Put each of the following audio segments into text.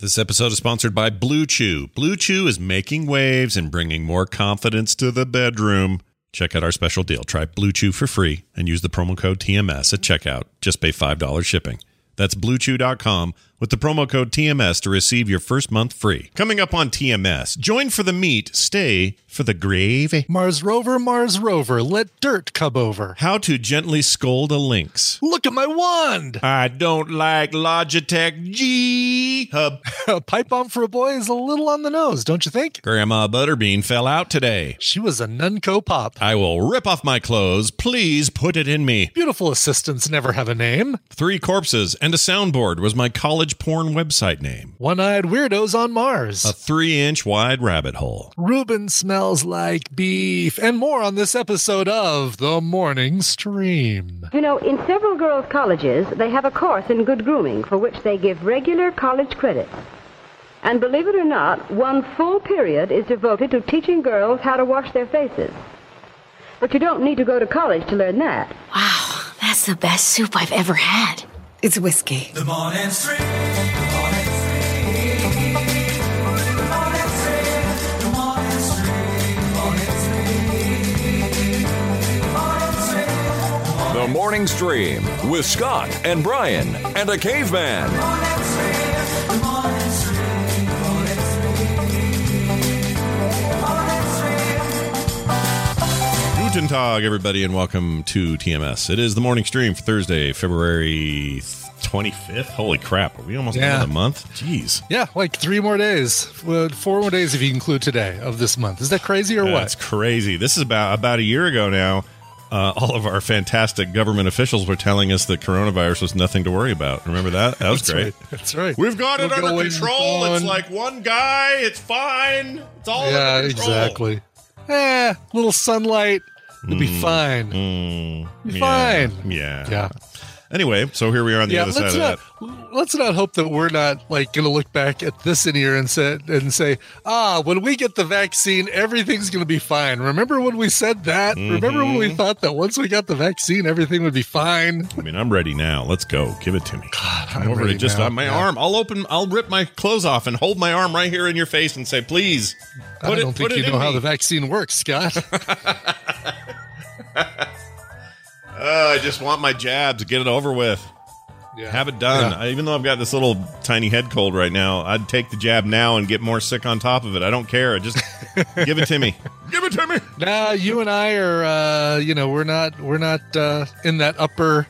This episode is sponsored by Blue Chew. Blue Chew is making waves and bringing more confidence to the bedroom. Check out our special deal. Try Blue Chew for free and use the promo code TMS at checkout. Just pay $5 shipping. That's bluechew.com with the promo code TMS to receive your first month free. Coming up on TMS, join for the meat, stay for the gravy. Mars rover, Mars rover, let dirt come over. How to gently scold a lynx. Look at my wand. I don't like Logitech G Hub. A pipe bomb for a boy is a little on the nose, don't you think? Grandma Butterbean fell out today. She was a Nunko pop. I will rip off my clothes. Please put it in me. Beautiful assistants never have a name. Three corpses and a soundboard was my college porn website name. One eyed weirdos on Mars. A three inch wide rabbit hole. Reuben smells like beef. And more on this episode of The Morning Stream. You know, in several girls' colleges, they have a course in good grooming for which they give regular college credits. And believe it or not, one full period is devoted to teaching girls how to wash their faces. But you don't need to go to college to learn that. Wow, that's the best soup I've ever had. It's whiskey. The morning stream. The morning stream. The morning stream. The morning stream. The morning stream. The Morning Stream with Scott and Brian and a caveman. Guten Tag, everybody, and welcome to TMS. It is the morning stream for Thursday, February 25th. Holy crap, are we almost Yeah. done with the month? Jeez. Yeah, like three more days. Four more days if you include today of this month. Is that crazy or what? That's crazy. This is about about a year ago now. Uh, all of our fantastic government officials were telling us that coronavirus was nothing to worry about. Remember that? That was That's great. right. That's right. We've got it We're under control. It's like one guy. It's fine. It's all yeah, exactly. Eh, little sunlight. It'll be fine. Mm, Be yeah, fine. Yeah. Yeah. Anyway, so here we are on the yeah, other side let's of not that. let's not hope that we're not like going to look back at this in here and say and say, ah, when we get the vaccine, everything's going to be fine. Remember when we said that? Remember when Mm-hmm. we thought that once we got the vaccine, everything would be fine? I mean, I'm ready now. Let's go. Give it to me. God, I'm over ready just now. on my Yeah. arm. I'll open. I'll rip my clothes off and hold my arm right here in your face and say, "Please." I Put it- don't think you know in how the vaccine works, Scott. Uh, I just want my jab to get it over with. yeah. Have it done. Yeah. I, even though I've got this little tiny head cold right now, I'd take the jab now and get more sick on top of it. I don't care. Just give it to me. Give it to me. Nah, you and I are, uh, you know, we're not, we're not uh, in that upper,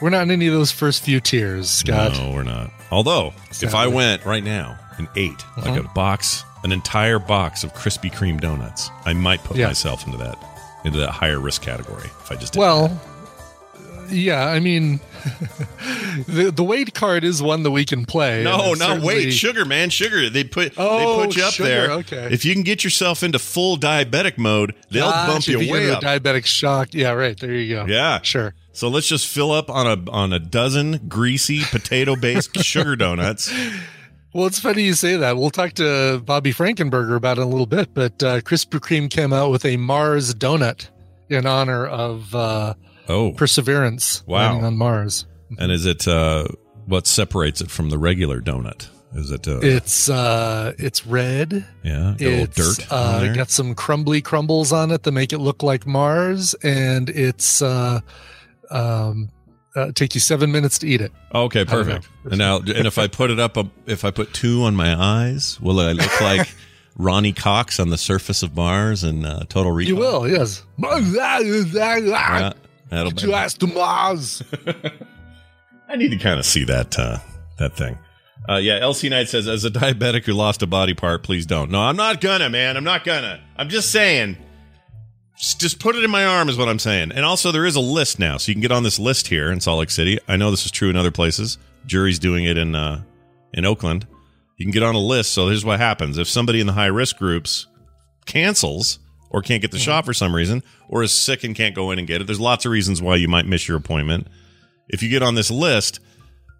we're not in any of those first few tiers, Scott. No, we're not. Although, if I went right now and ate like Uh-huh. a box, an entire box of Krispy Kreme donuts, I might put Yeah. myself into that into that higher risk category if I just did Well, that. yeah, I mean, the the weight card is one that we can play. No, and no, it's sugar, man, sugar. They put Oh, they put oh, you up sugar, there. okay. If you can get yourself into full diabetic mode, they'll Gosh, bump if you way up. a diabetic shock. Yeah, right. There you go. Yeah. sure. So let's just fill up on a on a dozen greasy potato based sugar donuts. Well, it's funny you say that. We'll talk to Bobby Frankenberger about it in a little bit. But uh, Krispy Kreme came out with a Mars donut in honor of uh, Oh, Perseverance Wow. on Mars. and is it uh, what separates it from the regular donut? Is it uh, It's uh, it's red. yeah, got a little It's dirt uh, got some crumbly crumbles on it that make it look like Mars, and it's uh, um, uh, take you seven minutes to eat it. Okay, perfect. And now, and if I put it up, if I put two on my eyes, will I look like Ronny Cox on the surface of Mars and uh, Total Recall? You will, yes. Yeah, that'll be. eyes to Mars. I need to kind of see that uh, that thing. Uh, yeah, LC Knight says, as a diabetic who lost a body part, please don't. No, I'm not gonna, man. I'm not gonna. I'm just saying. Just, put it in my arm is what I'm saying. And also, there is a list now, so you can get on this list here in Salt Lake City. I know this is true in other places. Jury's doing it in uh, in Oakland. You can get on a list. So here's what happens: if somebody in the high risk groups cancels or can't get the shot for some reason, or is sick and can't go in and get it, there's lots of reasons why you might miss your appointment. If you get on this list,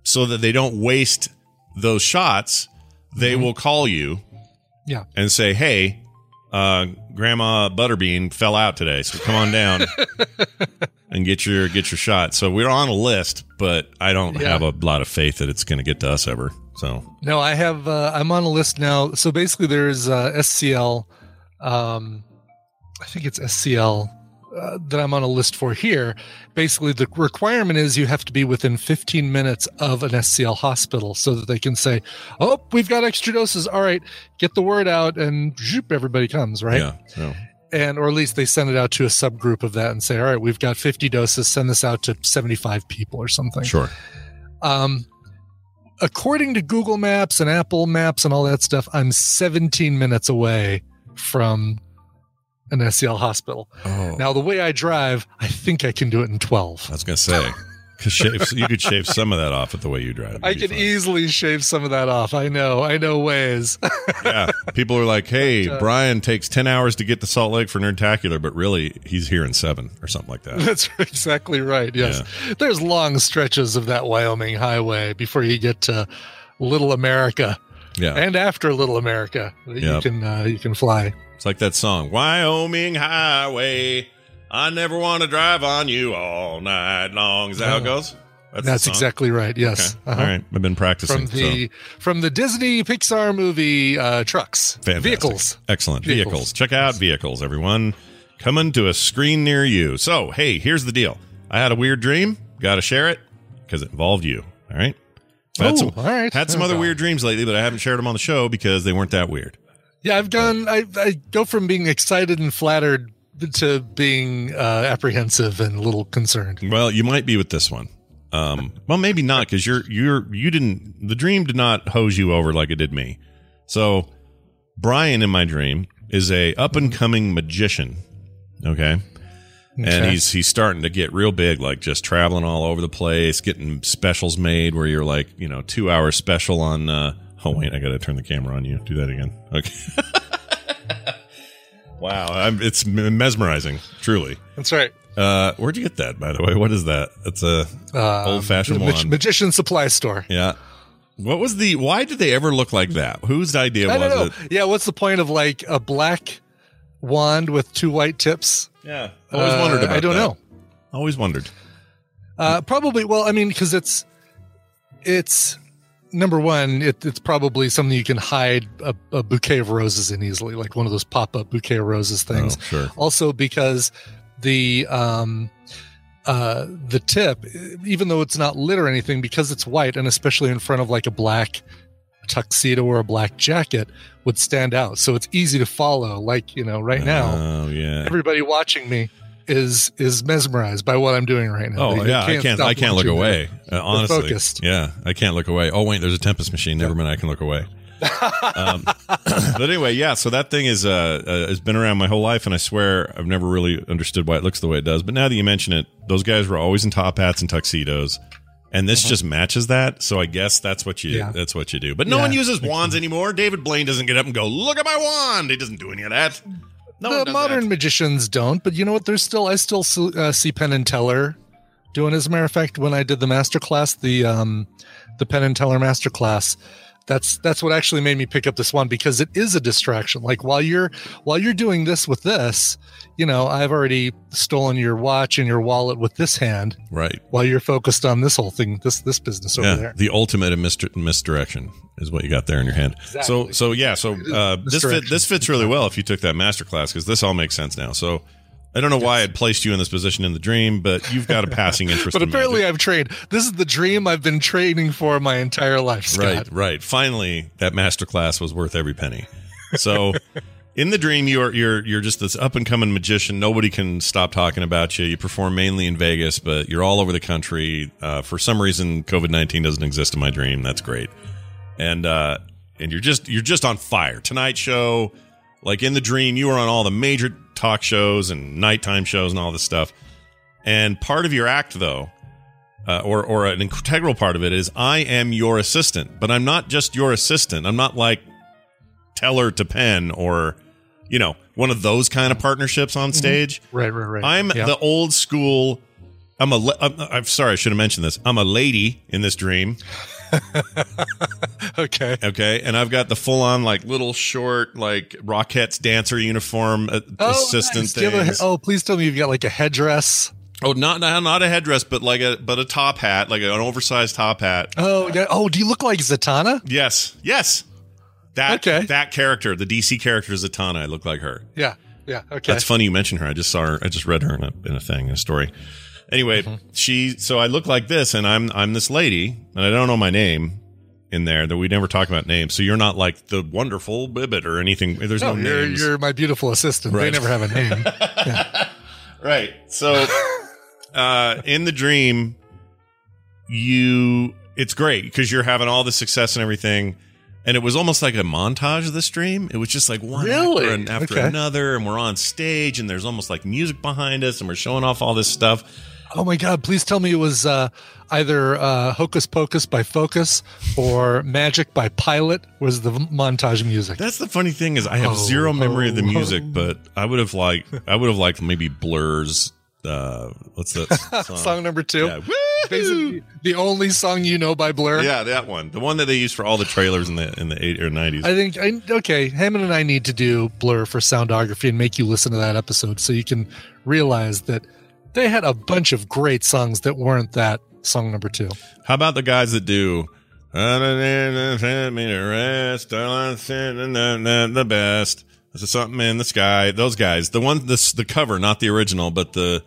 so that they don't waste those shots, they will call you Yeah. and say, "Hey, uh, Grandma Butterbean fell out today, so come on down and get your get your shot." So we're on a list, but I don't Yeah. have a lot of faith that it's going to get to us ever. So No, I have. Uh, I'm on a list now. So basically, there's uh, SCL. Um, I think it's SCL uh, that I'm on a list for here. Basically, the requirement is you have to be within 15 minutes of an SCL hospital so that they can say, "Oh, we've got extra doses. All right, get the word out," and zoop, everybody comes, right? yeah, so, and or at least they send it out to a subgroup of that and say, "All right, we've got 50 doses. Send this out to 75 people or something." sure. Um, according to Google Maps and Apple Maps and all that stuff, I'm 17 minutes away from an SCL hospital. Oh, Now, the way I drive, I think I can do it in 12. I was gonna say, because you could shave some of that off at the way you drive. I It'd can easily shave some of that off. I know. I know ways. yeah, people are like, "Hey, But, uh, Brian takes ten hours to get to Salt Lake for Nerdtacular, but really he's here in seven or something like that." That's exactly right. Yes. There's long stretches of that Wyoming highway before you get to Little America. Yeah, And after Little America, that you can uh, you can fly. It's like that song, "Wyoming Highway." I never want to drive on you all night long. Is that how it Oh. goes? the That's exactly right. Yes. Okay. Uh-huh. All right, I've been practicing. from the from the Disney Pixar movie uh, trucks, fantastic. vehicles. excellent vehicles. Vehicles. Check out vehicles, everyone. Coming to a screen near you. So, hey, here's the deal. I had a weird dream. Got to share it because it involved you. All right. I've had Oh, some, all right. Had some other weird dreams lately, but I haven't shared them on the show because they weren't that weird. Yeah, I've gone. I, I go from being excited and flattered to being uh, apprehensive and a little concerned. Well, you might be with this one. Um, well, maybe not because you're you're you didn't the dream did not hose you over like it did me. So, Brian in my dream is a up and coming magician. Okay. And he's he's starting to get real big, like just traveling all over the place, getting specials made where you're like, you know, two hour special on. Uh, oh wait, I got to turn the camera on you. Do that again. Okay. wow, I'm, it's mesmerizing, truly. That's right. Uh, where'd you get that, by the way? What is that? It's a Um, old fashioned the mag- wand. magician supply store. yeah. What was the? Why did they ever look like that? Whose idea I was don't know. it? Yeah, what's the point of like a black wand with two white tips? Yeah, always Uh, wondered about. I don't that. know. Always wondered. Uh, probably. Well, I mean, because it's it's number one. It, it's probably something you can hide a, a bouquet of roses in easily, like one of those pop up bouquet of roses things. Oh, sure. Also, because the um, uh, the tip, even though it's not lit or anything, because it's white, and especially in front of like a black tuxedo or a black jacket, would stand out. So it's easy to follow. Like you know, right now, Oh yeah. everybody watching me is is mesmerized by what I'm doing right now. Oh They- yeah, I can't. I can't look away. Uh, honestly, focused. yeah, I can't look away. Oh wait, there's a Tempest machine. Never mind, I can look away. um, but anyway, yeah. So that thing is uh, uh has been around my whole life, and I swear I've never really understood why it looks the way it does. But now that you mention it, those guys were always in top hats and tuxedos, and this just matches that. So I guess that's what you. Yeah. that's what you do. But no Yeah, one uses wands anymore. David Blaine doesn't get up and go, "Look at my wand." He doesn't do any of that. No, the modern that. magicians don't, but you know what? There's still I still see- uh, see Penn and Teller doing. As a matter of fact, when I did the master class, the um, the Penn and Teller master class, that's that's what actually made me pick up this one because it is a distraction. Like while you're while you're doing this with this, you know, I've already stolen your watch and your wallet with this hand right. while you're focused on this whole thing, this this business over yeah, there. the ultimate in misdir- misdirection is what you got there in your hand. So, Exactly. so so yeah, so uh, this fit, this fits really well if you took that master class because this all makes sense now. So, I don't know why I'd placed you in this position in the dream, but you've got a passing interest. But in apparently, magic. I've trained. This is the dream I've been training for my entire life, Scott. right, right. Finally, that master class was worth every penny. So. In the dream, you're you're you're just this up and coming magician. Nobody can stop talking about you. You perform mainly in Vegas, but you're all over the country. Uh, for some reason, COVID nineteen doesn't exist in my dream. That's great. and uh and you're just you're just on fire tonight show like in the dream you were on all the major talk shows and nighttime shows and all this stuff and part of your act though uh, or or an integral part of it is i am your assistant but i'm not just your assistant i'm not like teller to Penn or you know one of those kind of partnerships on stage Right, right, right. I'm Yeah. the old school. I'm a. I'm sorry, I should have mentioned this. I'm a lady in this dream. okay. Okay, and I've got the full on like little short like Rockettes dancer uniform uh, assistant nice. A- oh, please tell me you've got like a headdress. Oh, not not not a headdress, but like a but a top hat, like an oversized top hat. Oh, yeah. oh, do you look like Zatanna? Yes, yes. That Okay. that character, the DC character Zatanna, I look like her. Yeah, yeah. Okay. That's funny you mentioned her. I just saw her. I just read her in a in a thing, in a story. Anyway, Mm-hmm. she. So I look like this, and I'm I'm this lady, and I don't know my name in there. That we never talk about names. So you're not like the wonderful Bibbit or anything. There's no, No, you're, names. you're my beautiful assistant. Right. They never have a name. Right. So uh in the dream you it's great because you're having all the success and everything. And it was almost like a montage of the stream. It was just like one Really? after, after Okay. another, and we're on stage, and there's almost like music behind us, and we're showing off all this stuff. Oh my God! Please tell me it was uh, either uh, Hocus Pocus by Focus or Magic by Pilot was the montage music. That's the funny thing is I have Oh, zero memory of the oh, music, oh. but I would have liked I would have liked maybe Blur's uh what's that song? Song number two. Yeah. Basically, the only song you know by Blur. yeah, that one. The one that they used for all the trailers in the in the 80s or 90s. I think I, okay. Hammond and I need to do Blur for soundography and make you listen to that episode so you can realize that they had a bunch of great songs that weren't that song number two. How about the guys that do "Send me to rest, till I'm sending the- best. There's something in the sky. Those guys, the one, this the cover, not the original, but the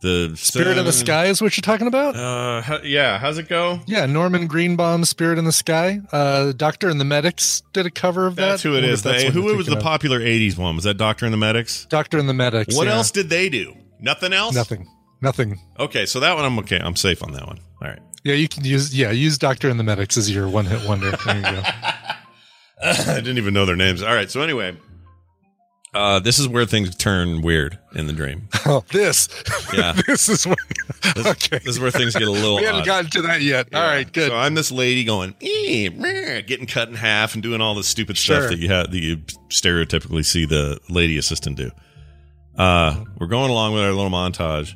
the Spirit in the Sky is what you're talking about. Uh, how- yeah. How's it go? Yeah, Norman Greenbaum, "Spirit in the Sky." Uh, Doctor and the Medics did a cover of that. That's who it is. Is. if that's They- what who you're was the of. popular '80s one? Was that Doctor and the Medics? Doctor and the Medics. What yeah. else did they do? Nothing else. Nothing. Nothing. Okay, so that one I'm okay. I'm safe on that one. All right. Yeah, you can use yeah use Doctor and the Medics as your one hit wonder. There you go. I didn't even know their names. All right. So anyway, uh, this is where things turn weird in the dream. Oh, this. Yeah. this is what. This, okay. this is where things get a little. we haven't odd. gotten to that yet. All Yeah. right, good. So I'm this lady going, "Eh, meh," getting cut in half and doing all the stupid Sure. stuff that you have that you stereotypically see the lady assistant do. Uh, we're going along with our little montage,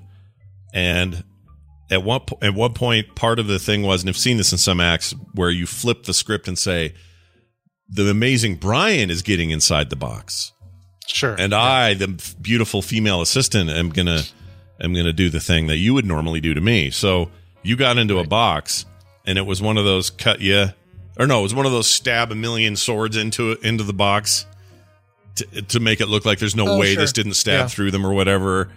and at one po- at one point, part of the thing was, and I've seen this in some acts where you flip the script and say, "The amazing Brian is getting inside the box." sure. and I, the beautiful female assistant, am gonna am gonna do the thing that you would normally do to me. So you got into a box, and it was one of those cut you, or no, it was one of those stab a million swords into into the box to, to make it look like there's no Oh, way sure. this didn't stab Yeah. through them or whatever.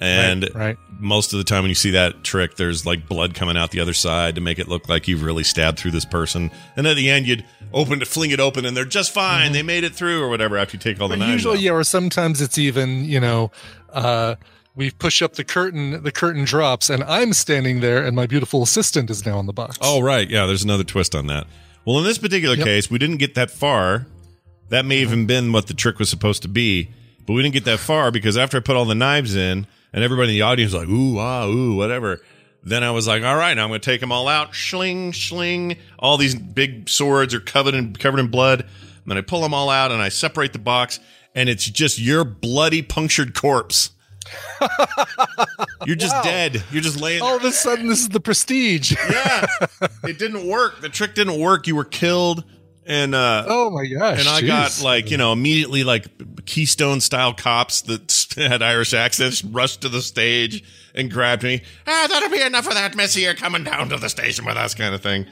And right. most of the time when you see that trick, there's like blood coming out the other side to make it look like you've really stabbed through this person. And at the end, you'd open to fling it open, and they're just fine. They made it through or whatever after you take all the Mm-hmm. Knives usually, out. yeah, or sometimes it's even you know, uh, we push up the curtain, the curtain drops, and I'm standing there, and my beautiful assistant is now in the box. Oh, right. Yeah, there's another twist on that. Well, in this particular Yep. case, we didn't get that far. That may even been what the trick was supposed to be, but we didn't get that far because after I put all the knives in and everybody in the audience was like, ooh, ah, ooh, whatever. Then I was like, all right, now I'm going to take them all out. Schling, schling. All these big swords are covered in, covered in blood. And then I pull them all out and I separate the box and it's just your bloody punctured corpse. You're just dead. You're just laying there All of a sudden, this is the prestige. yeah, it didn't work. The trick didn't work. You were killed, and uh, oh my gosh! and I got like you know immediately like Keystone style cops that had Irish accents rushed to the stage and grabbed me. Ah, that'll be enough of that, Missy. You're coming down to the station with us, kind of thing.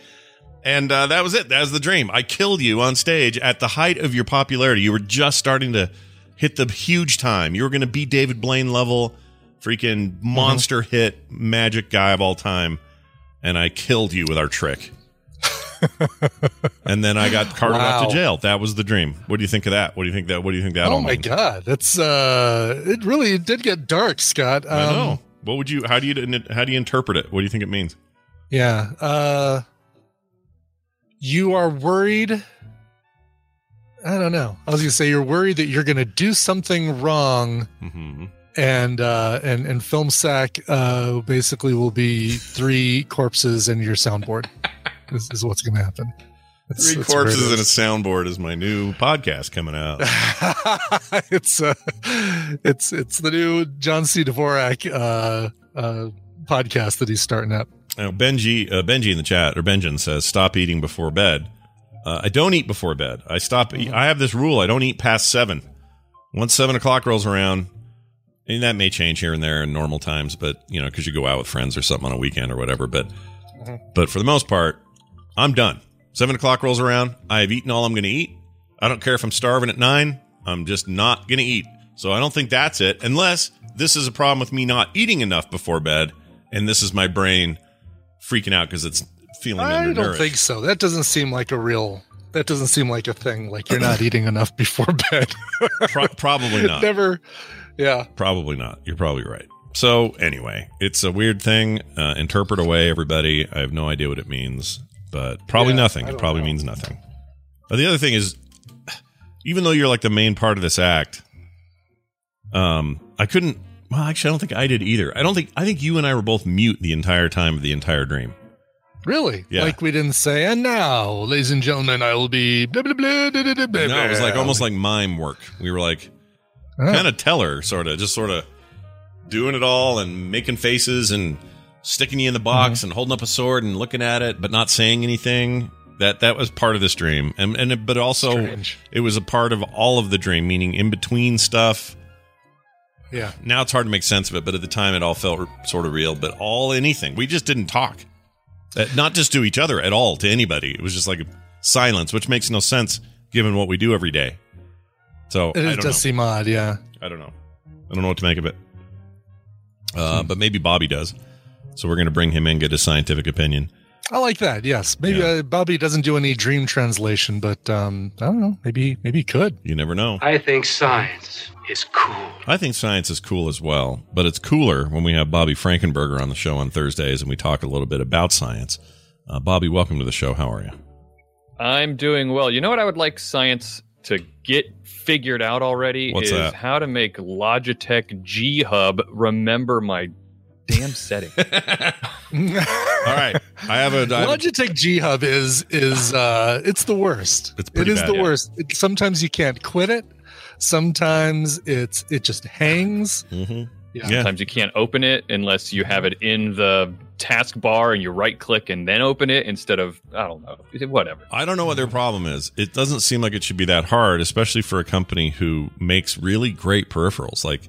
And uh, that was it. That was the dream. I killed you on stage at the height of your popularity. You were just starting to hit the huge time. You were going to be David Blaine level, freaking monster hit magic guy of all time. And I killed you with our trick. and then I got carted off to jail. That was the dream. What do you think of that? What do you think that? What do you think that? Oh my means? god, that's uh, it really it did get dark, Scott. Um, I know. What would you? How do you? How do you interpret it? What do you think it means? Yeah. Uh, you are worried. I don't know. I was gonna say you're worried that you're gonna do something wrong, hmm and uh, and and film sack uh, basically will be three corpses and your soundboard. is, is what's gonna happen. That's- Three that's where it corpses and a soundboard is my new podcast coming out. it's uh, it's it's the new John C. Dvorak uh, uh, podcast that he's starting up. Now, Benji, uh, Benji in the chat or Benjamin says, "Stop eating before bed." Uh, I don't eat before bed. I stop. I have this rule: I don't eat past seven. Once seven o'clock rolls around, And that may change here and there in normal times, but you know, because you go out with friends or something on a weekend or whatever. But but for the most part, I'm done. Seven o'clock rolls around. I have eaten all I'm going to eat. I don't care if I'm starving at nine. I'm just not going to eat. So I don't think that's it, unless this is a problem with me not eating enough before bed, and this is my brain freaking out because it's feeling undernourished. I don't think so. That doesn't seem like a real. That doesn't seem like a thing. Like you're not eating enough before bed. Pro- probably not. Never. Yeah. Probably not. You're probably right. So anyway, it's a weird thing. Uh, interpret away, everybody. I have no idea what it means, but probably Yeah, nothing. It probably know. means nothing. But the other thing is, even though you're like the main part of this act, um, I couldn't. Well, actually, I don't think I did either. I don't think. I think you and I were both mute the entire time of the entire dream. Really? Yeah. Like we didn't say, and now, ladies and gentlemen, I will be blah blah blah. blah, blah, blah, No, it was like almost like mime work. We were like kind of teller, sort of, just sort of doing it all and making faces and sticking you in the box Mm-hmm. and holding up a sword and looking at it, but not saying anything. That that was part of this dream, and and it- but also Strange. it was a part of all of the dream, meaning in between stuff. Yeah. Now it's hard to make sense of it, but at the time it all felt r- sort of real. But all anything, we just didn't talk, Uh, not just to each other at all, to anybody. It was just like a silence, which makes no sense given what we do every day. So It I is- don't does know. seem odd. Yeah. I don't know. I don't know what to make of it. Uh, But maybe Bobby does. So we're going to bring him in, get his scientific opinion. I like that. Yes. Maybe Yeah. uh, Bobby doesn't do any dream translation, but um, I don't know. Maybe maybe he could. You never know. I think science is cool. I think science is cool as well, but it's cooler when we have Bobby Frankenberger on the show on Thursdays and we talk a little bit about science. Uh, Bobby, welcome to the show. How are you? I'm doing well. You know what I would like science to get figured out already What's is that? how to make Logitech G Hub remember my damn setting. All right. I have a. I have a- Logitech G Hub is is uh it's the worst. It's it pretty is bad, the yeah. worst. It, sometimes you can't quit it. Sometimes it's it just hangs. Mhm. Yeah. Yeah. Sometimes you can't open it unless you have it in the taskbar and you right click and then open it instead of I don't know whatever. I don't know what their problem is. It doesn't seem like it should be that hard, especially for a company who makes really great peripherals. Like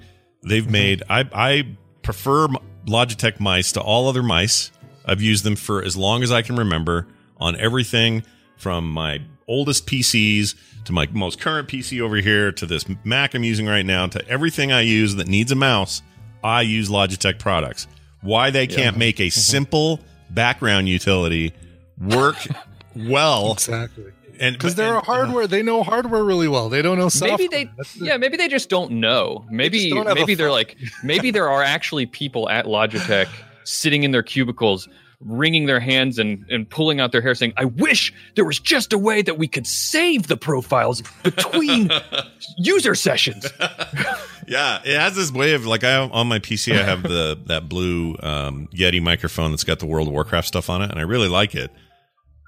they've made, I I prefer m- Logitech mice to all other mice. I've used them for as long as I can remember on everything from my oldest PCs to my most current PC over here to this Mac I'm using right now to everything I use that needs a mouse. I use Logitech products. Why they can't make a simple background utility work well Exactly. And Because they're and- a hardware. They know hardware really well. They don't know software. Maybe they, That's the- yeah, maybe they just don't know. Maybe, just don't maybe they're like, maybe there are actually people at Logitech sitting in their cubicles, wringing their hands and and pulling out their hair, saying, "I wish there was just a way that we could save the profiles between user sessions." yeah it has this way of like i on my pc i have the that blue um, yeti microphone that's got the world of warcraft stuff on it and i really like it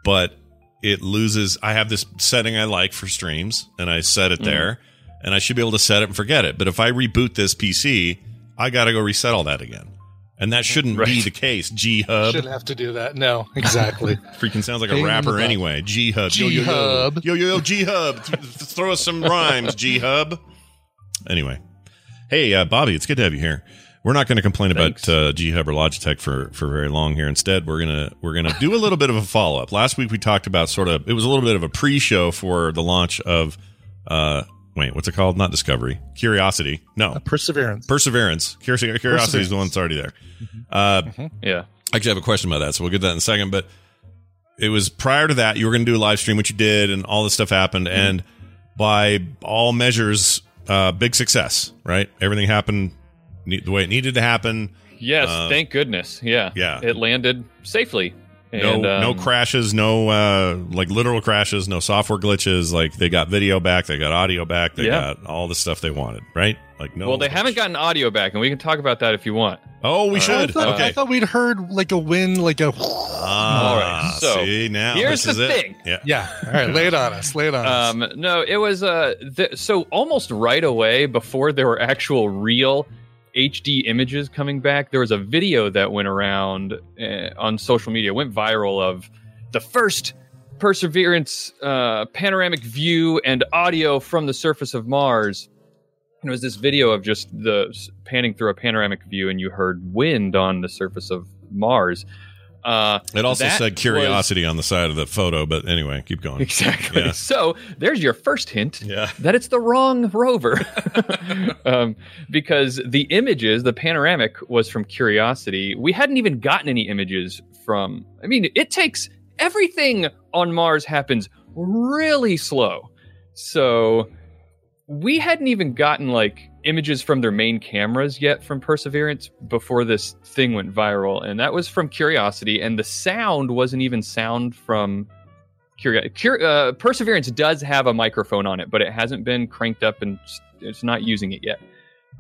but it loses i have this setting i like for streams and i set it there and i should be able to set it and forget it but if i reboot this pc i gotta go reset all that again and that shouldn't be the case g hub shouldn't have to do that. No, exactly. freaking sounds like a in rapper anyway. G Hub. Yo, yo, yo. G-Hub. Yo, yo, yo, G Hub. Throw us some rhymes, G Hub. Anyway. Hey, uh, Bobby, it's good to have you here. We're not going to complain Thanks. about uh, G Hub or Logitech for, for very long here. Instead, we're gonna we're gonna do a little bit of a follow up. Last week we talked about sort of it was a little bit of a pre show for the launch of uh wait what's it called? Not Discovery, Curiosity. No, Perseverance. Perseverance. Curiosity, Curiosity is the one that's already there. Uh, yeah, I actually have a question about that, so we'll get to that in a second. But it was prior to that, you were going to do a live stream, which you did, and all this stuff happened. Mm-hmm. And by all measures, uh, big success, right? Everything happened ne- the way it needed to happen. yes, Uh, thank goodness. Yeah, yeah. it landed safely. No, And, no um, crashes, no uh, like literal crashes, no software glitches. Like they got video back, they got audio back, they Yeah. got all the stuff they wanted, right? Like no. Well, they haven't gotten audio back, and we can talk about that if you want. Oh, we I should. thought, okay. I thought we'd heard like a wind, like a. Ah, All right, so, see now. here's this is the it. thing. Yeah. Yeah. All right. Lay it on us. Lay it on us. Um, no, it was uh, th- so almost right away before there were actual real HD images coming back. There was a video that went around uh, on social media, went viral of the first Perseverance uh, panoramic view and audio from the surface of Mars. And it was this video of just the panning through a panoramic view, and you heard wind on the surface of Mars. Uh, It also said was- curiosity on the side of the photo, but anyway, keep going. Exactly. Yeah. So there's your first hint Yeah. that it's the wrong rover. um, because the images, the panoramic was from Curiosity. We hadn't even gotten any images from, I mean, it takes everything on Mars happens really slow. So we hadn't even gotten like images from their main cameras yet from Perseverance before this thing went viral. And that was from Curiosity. And the sound wasn't even sound from Curiosity. Cur- uh, Perseverance does have a microphone on it, but it hasn't been cranked up and it's not using it yet.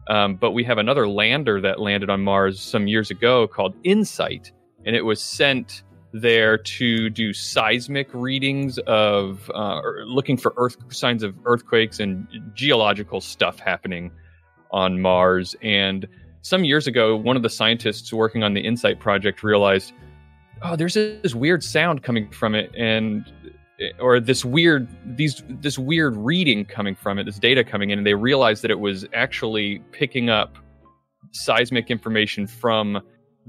Um, but we have another lander that landed on Mars some years ago called InSight, and it was sent there to do seismic readings of uh, looking for earth signs of earthquakes and geological stuff happening on Mars. And some years ago, one of the scientists working on the InSight project realized, oh, there's this weird sound coming from it, and or this weird these this weird reading coming from it, this data coming in, and they realized that it was actually picking up seismic information from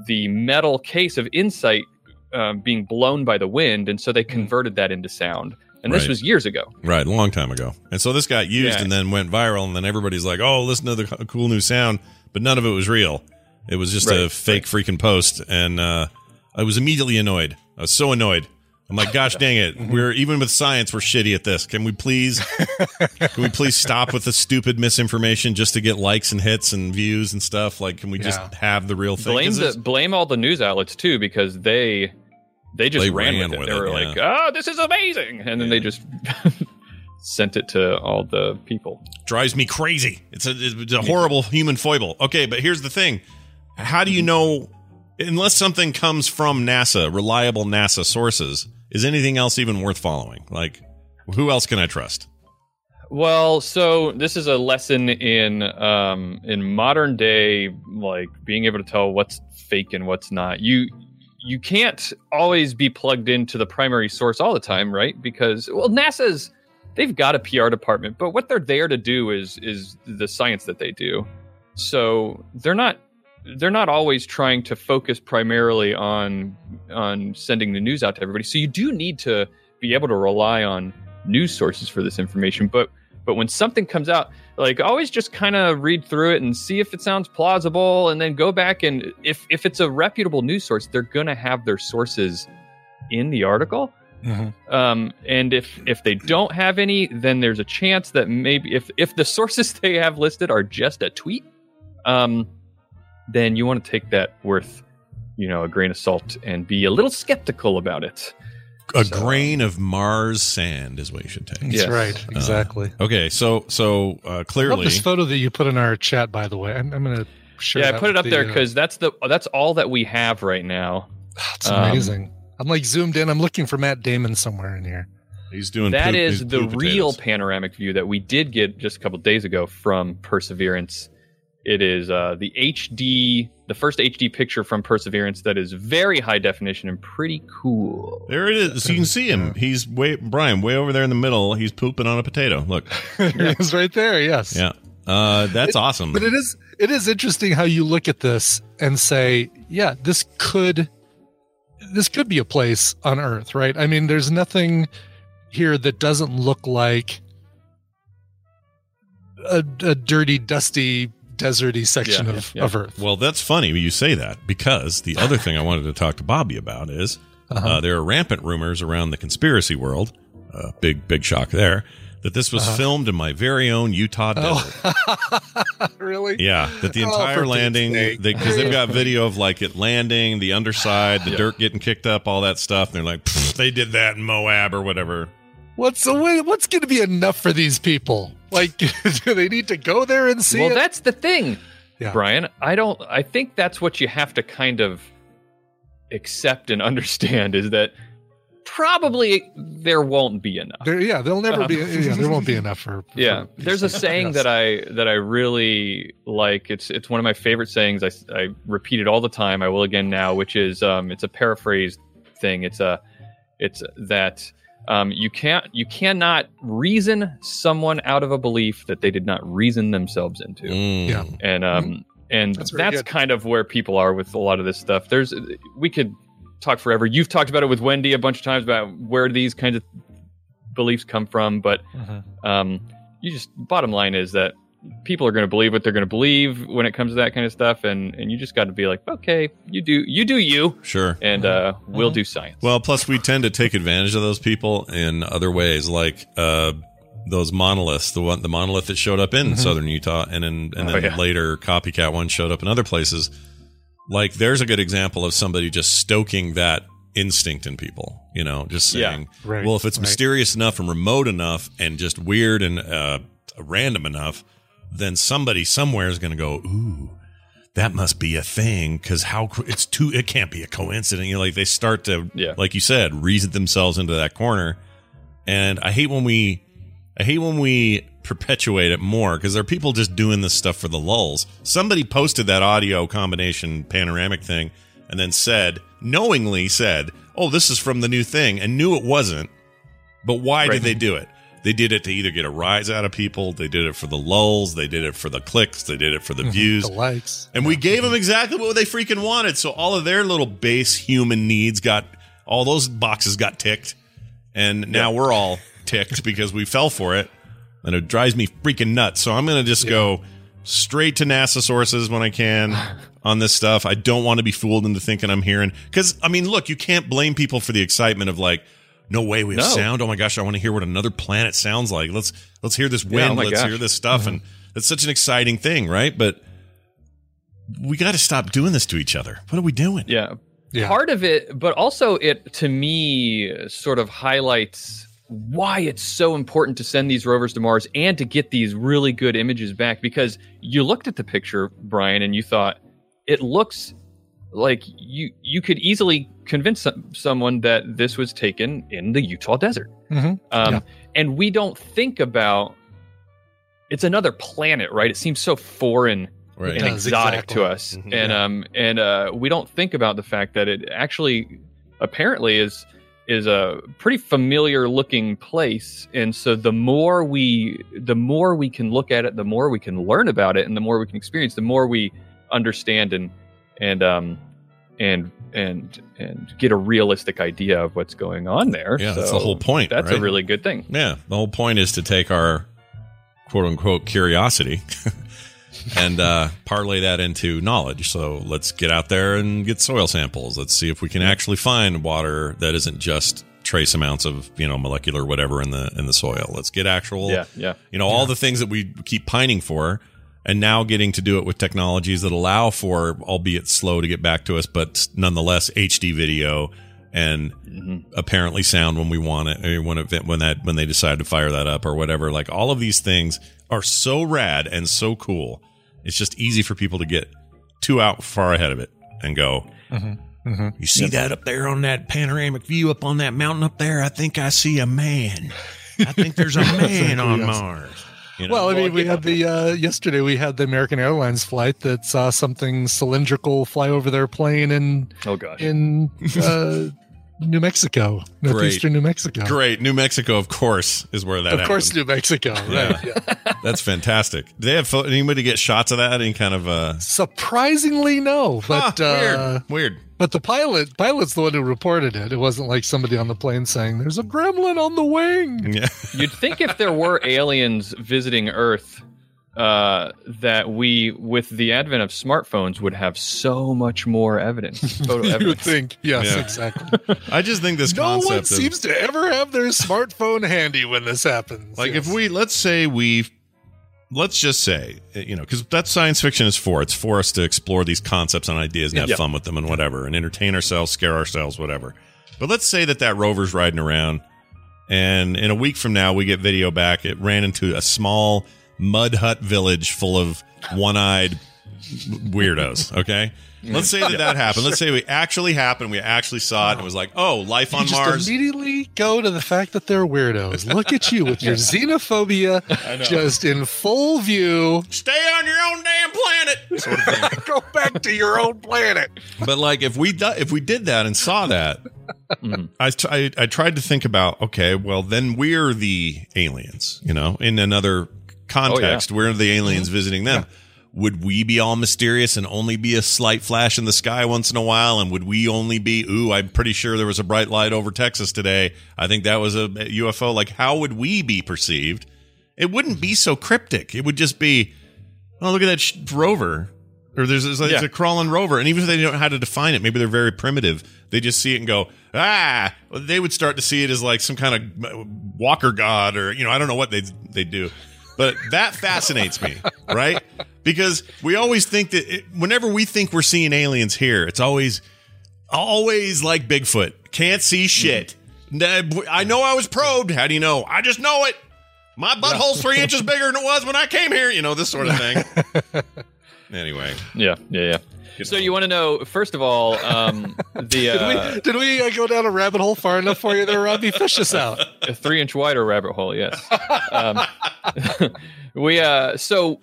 the metal case of Insight um, being blown by the wind, and so they converted that into sound. And this Right. was years ago. Right, a long time ago. And so this got used Yeah. and then went viral, and then everybody's like, "Oh, listen to the cool new sound," but none of it was real. It was just a Right, fake freaking post, and uh, I was immediately annoyed. I was so annoyed. I'm like, "Gosh dang it! We're even with science, we're shitty at this. Can we please, can we please stop with the stupid misinformation just to get likes and hits and views and stuff? Like, can we just have the real thing?" Blame the blame all the news outlets too, because they they just They ran, ran with it. with they it, were yeah. like, "Oh, this is amazing," and then they just sent it to all the people. drives me crazy. It's a, it's a horrible human foible. Okay, but here's the thing: how do you know? Unless something comes from NASA, reliable NASA sources, is anything else even worth following? Like, who else can I trust? Well, so this is a lesson in um, in modern day, like being able to tell what's fake and what's not. You you can't always be plugged into the primary source all the time, right? Because well, NASA's they've got a PR department, but what they're there to do is is the science that they do. So they're not they're not always trying to focus primarily on on sending the news out to everybody. So you do need to be able to rely on news sources for this information. But but when something comes out, like always just kind of read through it and see if it sounds plausible, and then go back and if if it's a reputable news source, they're gonna have their sources in the article. Um, and if if they don't have any, then there's a chance that maybe if if the sources they have listed are just a tweet, um, then you want to take that worth you know a grain of salt and be a little skeptical about it. A So- grain of Mars sand is what you should take. That's Yes. right. Exactly. Okay, so so uh, I love clearly, this photo that you put in our chat, by the way. I'm, I'm going to share. yeah, I put it up the, there uh, because that's the that's all that we have right now. it's um, amazing. I'm like zoomed in. I'm looking for Matt Damon somewhere in here. he's doing That poop- is the poop real potatoes. panoramic view that we did get just a couple days ago from Perseverance. It is uh, the HD, the first HD picture from Perseverance that is very high definition and pretty cool. There it is. You can see him. He's way Brian way over there in the middle. He's pooping on a potato. Look, it's right there. Yes. yeah, uh, that's awesome. But it is it is interesting how you look at this and say, yeah, this could this could be a place on Earth, right? I mean, there's nothing here that doesn't look like a, a dirty, dusty, deserty section Yeah, of, yeah, yeah. of Earth. Well, that's funny you say that because the other thing I wanted to talk to Bobby about is Uh-huh. uh, there are rampant rumors around the conspiracy world. Uh, big, big shock there that this was Uh-huh. filmed in my very own Utah desert. really? Yeah, that the Oh, entire Pete's landing because they've got video of like it landing, the underside, the dirt getting kicked up, all that stuff. And they're like, they did that in Moab or whatever. What's what's going to be enough for these people? Like, do they need to go there and see well, it? that's the thing, Yeah. Brian. I don't. I think that's what you have to kind of accept and understand is that probably there won't be enough. There, yeah, there'll never Um, be. Yeah, there won't be enough for. yeah for these there's a saying that i that i really like it's it's one of my favorite sayings i, I repeat it all the time i will again now which is um it's a paraphrased thing it's a it's that Um, you can't you cannot reason someone out of a belief that they did not reason themselves into. Mm. Yeah. And um and That's that's, kind of where people are with a lot of this stuff. There's we could talk forever. You've talked about it with Wendy a bunch of times about where these kinds of beliefs come from, but um, you just bottom line is that people are going to believe what they're going to believe when it comes to that kind of stuff, and and you just got to be like, okay, you do you do you, Sure. and uh, we'll do science. Well, plus we tend to take advantage of those people in other ways, like uh, those monoliths. The one, the monolith that showed up in southern Utah, and in, and Oh, then yeah. later copycat one showed up in other places. Like, there's a good example of somebody just stoking that instinct in people. You know, just Yeah. saying, Right, well, if it's right. mysterious enough and remote enough and just weird and uh, random enough, then somebody somewhere is going to go, ooh that must be a thing because how it's too it can't be a coincidence you know like they start to Yeah. like you said reason themselves into that corner and i hate when we i hate when we perpetuate it more because there are people just doing this stuff for the lulls somebody posted that audio combination panoramic thing and then said knowingly said oh this is from the new thing and knew it wasn't but why Right. did they do it they did it to either get a rise out of people they did it for the lulls they did it for the clicks they did it for the mm-hmm. views The likes. and we gave them mm-hmm. exactly what they freaking wanted. So all of their little base human needs got all those boxes got ticked. And now we're all ticked because we fell for it. And it drives me freaking nuts. So I'm going to just go straight to NASA sources when I can on this stuff. I don't want to be fooled into thinking I'm hearing cuz I mean, look, you can't blame people for the excitement of like no way we have No. sound. Oh my gosh, I want to hear what another planet sounds like. Let's let's hear this Yeah, wind. oh let's gosh. hear this stuff mm-hmm. and it's such an exciting thing, right? But we got to stop doing this to each other. What are we doing? Yeah. Yeah. Part of it, but also it to me sort of highlights why it's so important to send these rovers to Mars and to get these really good images back because you looked at the picture, Brian, and you thought it looks like you you could easily convince some, someone that this was taken in the Utah desert. Mhm. Um, Yeah. And we don't think about it's another planet, right? It seems so foreign Right. and does, exotic exactly. to us Mhm. and um and uh we don't think about the fact that it actually apparently is is a pretty familiar looking place and so the more we the more we can look at it the more we can learn about it and the more we can experience the more we understand and and um and and and get a realistic idea of what's going on there Yeah, that's the whole point. that's right? a really good thing yeah. The whole point is to take our quote unquote curiosity and uh, parlay that into knowledge. So let's get out there and get soil samples. Let's see if we can actually find water that isn't just trace amounts of you know molecular whatever in the in the soil. Let's get actual yeah yeah you know all the things that we keep pining for and now getting to do it with technologies that allow for albeit slow to get back to us but nonetheless hd video and mm-hmm. apparently sound when we want it when it when that when they decide to fire that up or whatever. Like all of these things are so rad and so cool. It's just easy for people to get too out far ahead of it and go mm-hmm. Mm-hmm. you see that up there on that panoramic view up on that mountain up there? I think i see a man. I think there's a man on mars You know? Well, I mean, we had the uh, yesterday we had the American Airlines flight that saw something cylindrical fly over their plane in oh gosh in uh, New Mexico, northeastern New Mexico. Great. New Mexico, of course, is where that Of course. New Mexico. Right. Yeah. That's fantastic. Do they have anybody get shots of that? Any kind of uh Surprisingly, no. But huh, uh, weird. Weird. but the pilot pilot's the one who reported it. It wasn't like somebody on the plane saying, "There's a gremlin on the wing." Yeah. You'd think if there were aliens visiting Earth, uh, that we, with the advent of smartphones, would have so much more evidence. Photo you would think, yes, Yeah. exactly. I just think this no concept one of seems to ever have their smartphone handy when this happens. like Yes. if we let's say we let's just say you know because that's science fiction is for it's for us to explore these concepts and ideas and have Yeah. fun with them and whatever and entertain ourselves scare ourselves whatever but let's say that that rover's riding around and in a week from now we get video back it ran into a small mud hut village full of one-eyed weirdos okay let's say that that happened let's say we actually happened we actually saw it and it was like oh life You on just mars immediately go to the fact that they're weirdos. Look at you with your xenophobia just in full view. stay on your own damn planet. Sort of. Go back to your own planet. but like if we do, if we did that and saw that, Mhm. I, t- I I tried to think about okay, well then we're the aliens, you know, in another context, oh, we're the aliens mm-hmm. visiting them. Would we be all mysterious and only be a slight flash in the sky once in a while? And would we only be, ooh, I'm pretty sure there was a bright light over Texas today. I think that was a UFO. Like, how would we be perceived? It wouldn't be mm-hmm. so cryptic. It would just be, oh, look at that sh- rover. Or there's, there's, Yeah. a crawling rover. And even if they don't know how to define it, maybe they're very primitive. They just see it and go, ah, they would start to see it as like some kind of uh, walker god or, you know, I don't know what they they do. But that fascinates me, right? Because we always think that it, whenever we think we're seeing aliens here, it's always, always like Bigfoot. Can't see shit. I know I was probed. How do you know? I just know it. My butthole's three inches bigger than it was when I came here. You know, this sort of thing. anyway. Yeah, yeah, yeah. So you want to know first of all, um, the Did uh, we, did we uh, go down a rabbit hole far enough for you there, Robbie? Fish us out. a three inch wider rabbit hole yes um, we uh so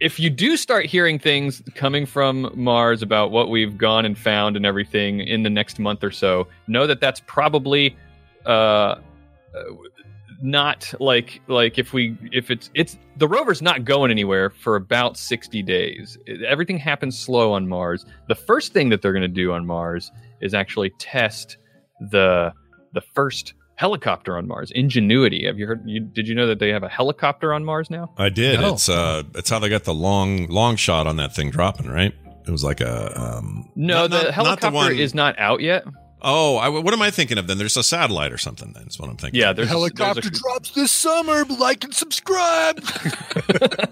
if you do start hearing things coming from mars about what we've gone and found and everything in the next month or so know that that's probably uh uh, not like like if we if it's it's the rover's not going anywhere for about 60 days It- everything happens slow on mars the first thing that they're going to do on mars is actually test the the first helicopter on Mars, Ingenuity. Have you heard? You, did you know that they have a helicopter on Mars now? I did. No. It's uh, it's how they got the long long shot on that thing dropping, right? It was like a um. No, not- the not- not helicopter one- is not out yet. Oh, I, what am I thinking of then? There's a satellite or something. Then is what I'm thinking. Yeah, The there's helicopter there's a- drops this summer. Like and subscribe.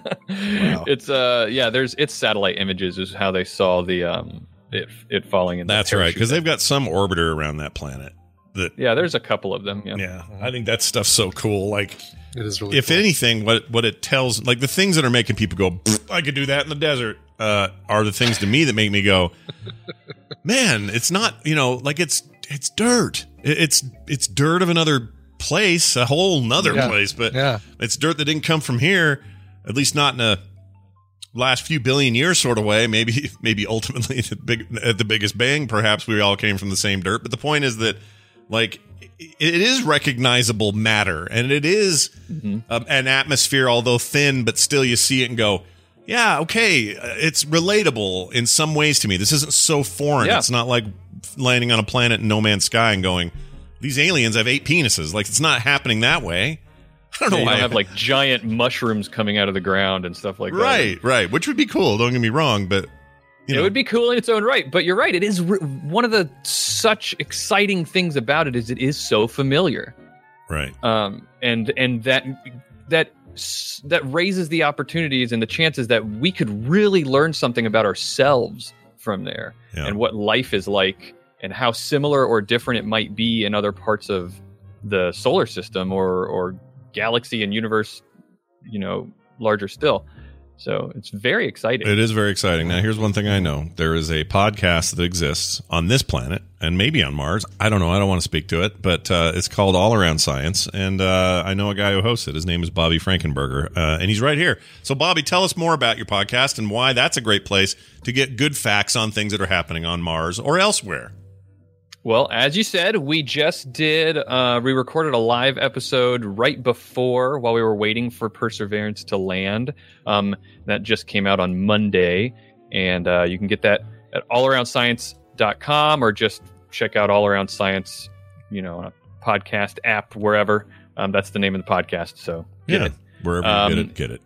It's uh yeah, there's it's satellite images is how they saw the um it it falling in. the that's right. Because they've got some orbiter around that planet. That yeah, there's a couple of them. Yeah. yeah, I think that stuff's so cool. Like, It is really if cool. anything, what what it tells, like the things that are making people go, I could do that in the desert, uh, are the things to me that make me go, man, it's not, you know, like it's it's dirt. It's it's dirt of another place, a whole nother Yeah. place, but Yeah. it's dirt that didn't come from here, at least not in a last few billion years sort of way. Maybe maybe ultimately at the big at the biggest bang, perhaps we all came from the same dirt. But the point is that like it, it is recognizable matter, and it is Mm-hmm. um, an atmosphere, although thin, but still you see it and go. Yeah, okay. uh, It's relatable in some ways to me. This isn't so foreign. Yeah. It's not like landing on a planet in no man's sky and going, "These aliens have eight penises." Like it's not happening that way. I don't know why don't have like giant mushrooms coming out of the ground and stuff like that. right, right. Which would be cool. Don't get me wrong, but you know. it would be cool in its own right, but you're right. It is re- one of the such exciting things about it is it is so familiar. right. um, and and that that that raises the opportunities and the chances that we could really learn something about ourselves from there Yeah. and what life is like and how similar or different it might be in other parts of the solar system or or galaxy and universe you know larger still so it's very exciting It is very exciting. Now, here's one thing I know: there is a podcast that exists on this planet and maybe on Mars. I don't know. I don't want to speak to it, but uh, it's called All Around Science, and uh, I know a guy who hosts it. His name is Bobby Frankenberger, uh, and he's right here. So, Bobby, tell us more about your podcast and why that's a great place to get good facts on things that are happening on Mars or elsewhere. Well, as you said, we just did, uh, we recorded a live episode right before while we were waiting for Perseverance to land. Um, that just came out on Monday. And uh, you can get that at allaroundscience.com or just check out All Around Science, you know, on a podcast app, wherever. Um, that's the name of the podcast. So get yeah, it. wherever you Um, get it, get it.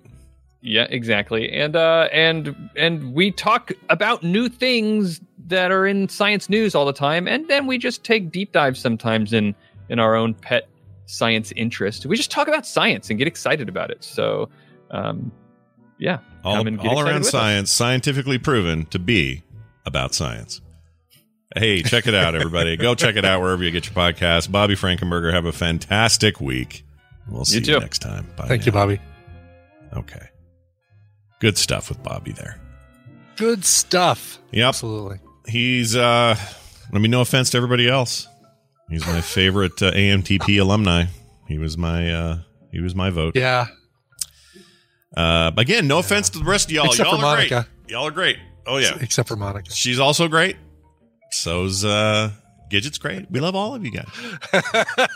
Yeah, exactly. And uh and and we talk about new things that are in science news all the time and then we just take deep dives sometimes in in our own pet science interest. We just talk about science and get excited about it. So um yeah, All, come and get all around with us. science, scientifically proven to be about science. Hey, check it out, everybody. Go check it out wherever you get your podcast. Bobby Frankenberger, have a fantastic week. We'll see you, too. next time. Bye Thank you. Bobby. Okay. Good stuff with Bobby there. Good stuff. Yep. Absolutely. He's, uh, I mean, no offense to everybody else. He's my favorite uh, AMTP alumni. He was my, uh, he was my vote. Yeah. Uh, again, no offense to the rest of y'all. Except y'all for are great. Y'all are great. Oh yeah, Except for Monica. she's also great. So's uh, Gidget's great. We love all of you guys.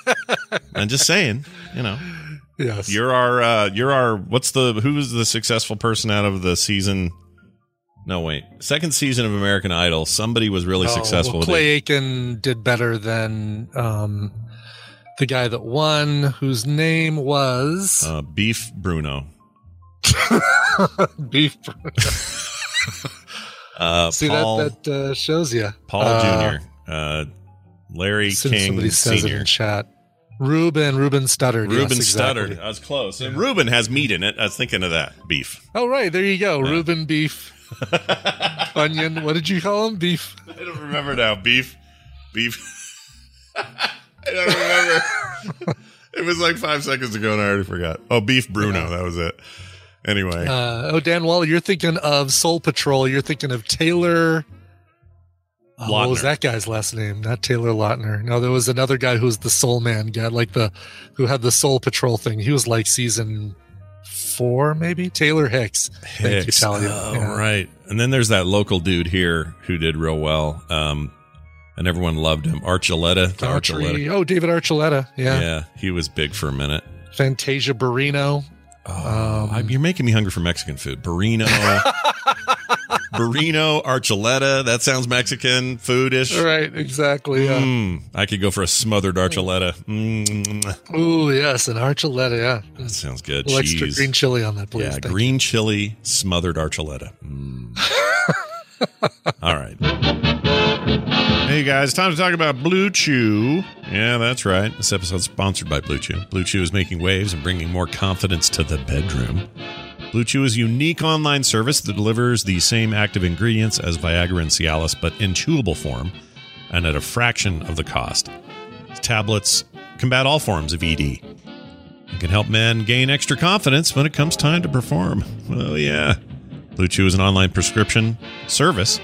I'm just saying, you know, Yes. you're our uh, you're our what's the who's the successful person out of the season? No, wait, second season of American Idol. Somebody was really Oh, successful. well, Clay. Aiken did better than um, the guy that won, whose name was Uh, Beef Bruno. Beef. Uh, See Paul, that that uh, shows you. Paul Uh, Jr. Uh, Larry as soon as King somebody says it Senior. in chat. Ruben, Ruben Studdard. yes, Ruben exactly. Studdard. I was close. And Ruben has meat in it. I was thinking of that beef. Oh, right. There you go. Ruben beef. Onion. What did you call him? Beef. I don't remember now. Beef, beef. I don't remember. it was like five seconds ago, and I already forgot. Oh, beef Bruno. That was it. Anyway, Uh, oh, Dan Waller, you're thinking of Soul Patrol. You're thinking of Taylor. Oh, what was that guy's last name? Not Taylor Lautner. No, there was another guy who was the Soul Man guy, like the who had the Soul Patrol thing. He was like season four, maybe. Taylor Hicks. Thank you, Talia. Oh, Yeah. right. And then there's that local dude here who did real well. Um, and everyone loved him. Archuleta. Archuleta. Oh, David Archuleta. Yeah. Yeah. he was big for a minute. Fantasia Barrino. Oh, Um, you're making me hungry for Mexican food. Burrino, burrino, archuleta. That sounds Mexican foodish. Right, exactly. Yeah. Mm, I could go for a smothered archuleta. Mm, Ooh, yes, an Archuleta. Yeah. that sounds good. A extra green chili on that, please. yeah, Thank you. green chili smothered archuleta. Mm. All right. Hey guys, time to talk about Blue Chew. Yeah, that's right. This episode's sponsored by Blue Chew. Blue Chew is making waves and bringing more confidence to the bedroom. Blue Chew is a unique online service that delivers the same active ingredients as Viagra and Cialis, but in chewable form and at a fraction of the cost. Its tablets combat all forms of ED. It can help men gain extra confidence when it comes time to perform. Oh, yeah. Blue Chew is an online prescription service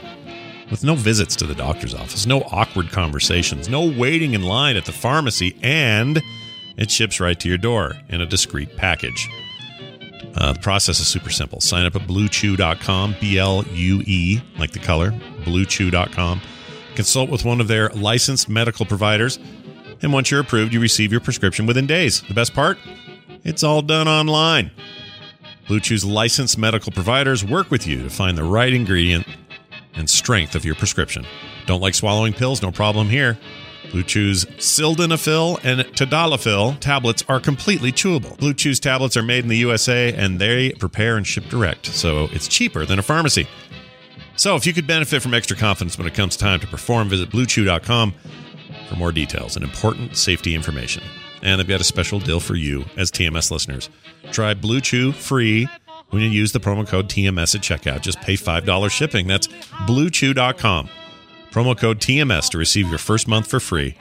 with no visits to the doctor's office, no awkward conversations, no waiting in line at the pharmacy, and it ships right to your door in a discreet package. Uh, the process is super simple. Sign up at bluechew.com, B L U E, like the color, bluechew.com. Consult with one of their licensed medical providers, and once you're approved, you receive your prescription within days. The best part? It's all done online. Blue Chew's licensed medical providers work with you to find the right ingredient and strength of your prescription. Don't like swallowing pills? No problem here. Blue Chew's Sildenafil and Tadalafil tablets are completely chewable. Blue Chew's tablets are made in the USA and they prepare and ship direct, so it's cheaper than a pharmacy. So if you could benefit from extra confidence when it comes time to perform, visit bluechew.com for more details and important safety information. And they've got a special deal for you as TMS listeners. Try Blue Chew free when you use the promo code TMS at checkout. Just pay $5 shipping. That's bluechew.com. Promo code TMS to receive your first month for free.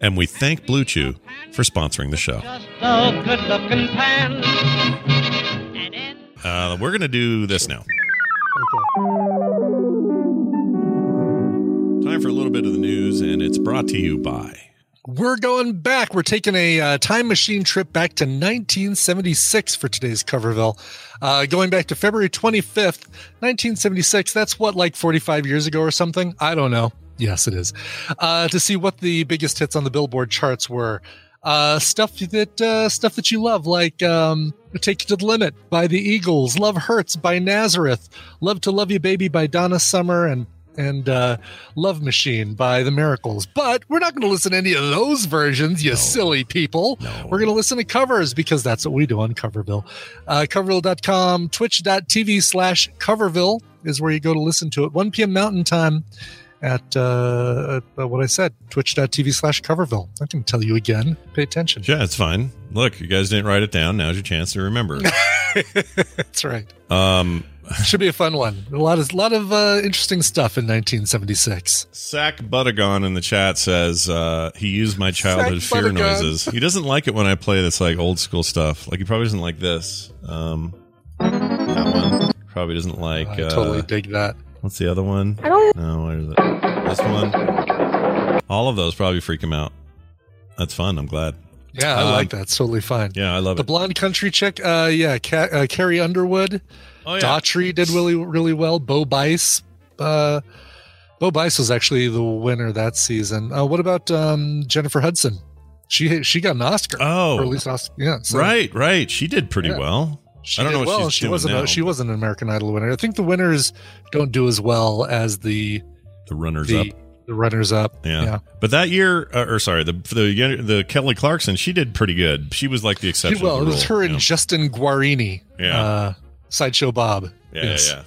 And we thank Blue Chew for sponsoring the show. Uh, we're going to do this now. Time for a little bit of the news, and it's brought to you by. We're going back. We're taking a uh, time machine trip back to 1976 for today's Coverville. Uh, going back to February 25th, 1976. That's what, like 45 years ago or something? I don't know. Yes, it is. Uh, to see what the biggest hits on the Billboard charts were. Uh, stuff that uh, stuff that you love, like um, "Take You to the Limit" by the Eagles, "Love Hurts" by Nazareth, "Love to Love You Baby" by Donna Summer, and and uh, "Love Machine" by the Miracles. But we're not going to listen to any of those versions, you silly people. We're going to listen to covers because that's what we do on Coverville. Uh, Coverville.com, Twitch.tv slash Coverville is where you go to listen to it. 1 p.m. Mountain Time at uh, uh, what I said, twitch.tv slash Coverville. I can tell you again. Pay attention. Yeah, it's fine. Look, you guys didn't write it down. Now's your chance to remember. That's right. um, Should be a fun one. A lot of lot of uh, interesting stuff in 1976. Sack Buttagon in the chat says uh, he used my childhood Sack fear Buttagon. noises. He doesn't like it when I play this like old school stuff. Like he probably doesn't like this. Um, that one probably doesn't like. I uh, totally dig that. What's the other one? No, where is it? This one. All of those probably freak him out. That's fun. I'm glad. Yeah, I Um, like that. It's totally fine. Yeah, I love The it. The blonde country chick, uh, yeah, Ca- uh, Carrie Underwood, Oh yeah. Daughtry did really really well. Bo Bice, uh, Bo Bice was actually the winner that season. Uh, what about um, Jennifer Hudson? She she got an Oscar. Oh. or at least Oscar. Yeah, so right, right. She did pretty Yeah. well. She I don't know what well. she's she doing wasn't. A, she wasn't an American Idol winner. I think the winners don't do as well as the The runners the, up. the runners up. Yeah. yeah. But that year, uh, or sorry, the the the Kelly Clarkson, she did pretty good. She was like the She- exception. well, to it was her and know? Justin Guarini. Yeah. Uh, Sideshow Bob. Yeah, yes. yeah,